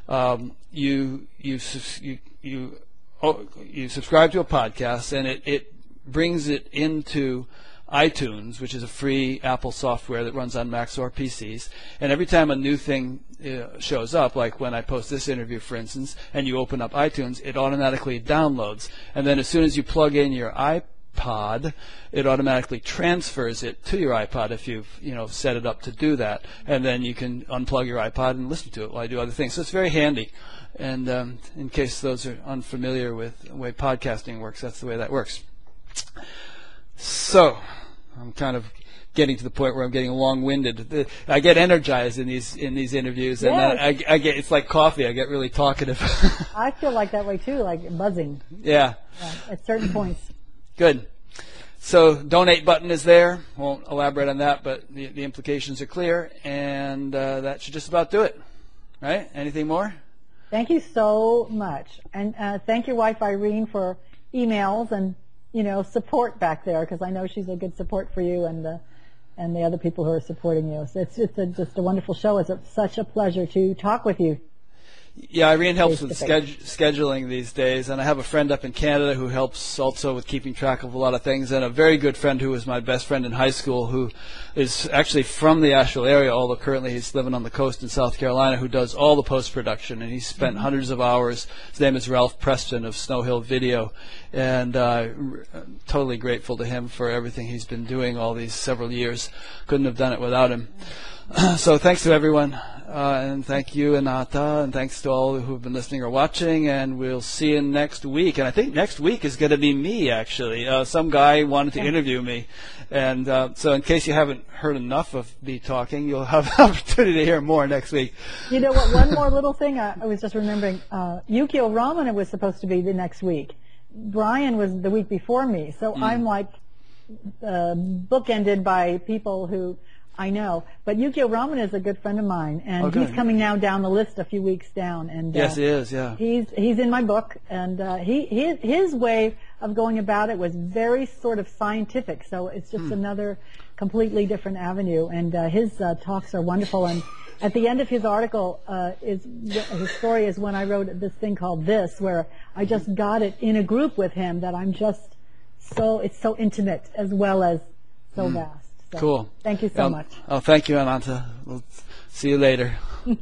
um, you you you you oh, you subscribe to a podcast, and it it brings it into iTunes, which is a free Apple software that runs on Macs or PCs. And every time a new thing uh, shows up, like when I post this interview, for instance, and you open up iTunes, it automatically downloads. And then as soon as you plug in your iPod, it automatically transfers it to your iPod if you've you know set it up to do that, and then you can unplug your iPod and listen to it while you do other things. So it's very handy. And um, in case those are unfamiliar with the way podcasting works, that's the way that works. So, I'm kind of getting to the point where I'm getting long-winded. I get energized in these in these interviews, and I, I get it's like coffee. I get really talkative. [laughs]
I feel like that way too, like buzzing
yeah,
uh, at certain points.
good. So, donate button is there. Won't elaborate on that, but the, the implications are clear, and uh, that should just about do it. Right? Anything more?
Thank you so much, and uh, thank your wife Irene for emails and you know support back there because I know she's a good support for you and the and the other people who are supporting you. So it's it's a, just a wonderful show. It's a, such a pleasure to talk with you.
Yeah, Irene helps with
Face-to-face.
sched- scheduling these days, and I have a friend up in Canada who helps also with keeping track of a lot of things, and a very good friend who was my best friend in high school, who is actually from the Asheville area, although currently he's living on the coast in South Carolina, who does all the post production, and he spent hundreds of hours. His name is Ralph Preston of Snow Hill Video, and uh, r- totally grateful to him for everything he's been doing all these several years. Couldn't have done it without him. [clears throat] so thanks to everyone, uh, and thank you, Anatta, and thanks to all who've been listening or watching, and we'll see you next week. And I think next week is going to be me, actually. Uh, some guy wanted to interview me, and uh, so in case you haven't heard enough of me talking, you'll have [laughs] an opportunity to hear more next week.
You know what? One more little thing I, I was just remembering. Uh, Yukio Ramana was supposed to be the next week. Brian was the week before me, so I'm like uh, bookended by people who I know. But Yukio Ramana is a good friend of mine, and
Oh, good.
he's coming now down the list a few weeks down. And
Yes,
uh,
he is. Yeah.
He's he's in my book, and uh, he his his way of going about it was very sort of scientific. So it's
Hmm.
just another completely different avenue. And uh, his uh, talks are wonderful. And at the end of his article uh, is his story is when I wrote this thing called this, where I just got it in a group with him that I'm just so it's so intimate as well as so vast.
Cool.
Thank you so
Um,
much.
Oh, thank you, Ananta. We'll see you later. [laughs]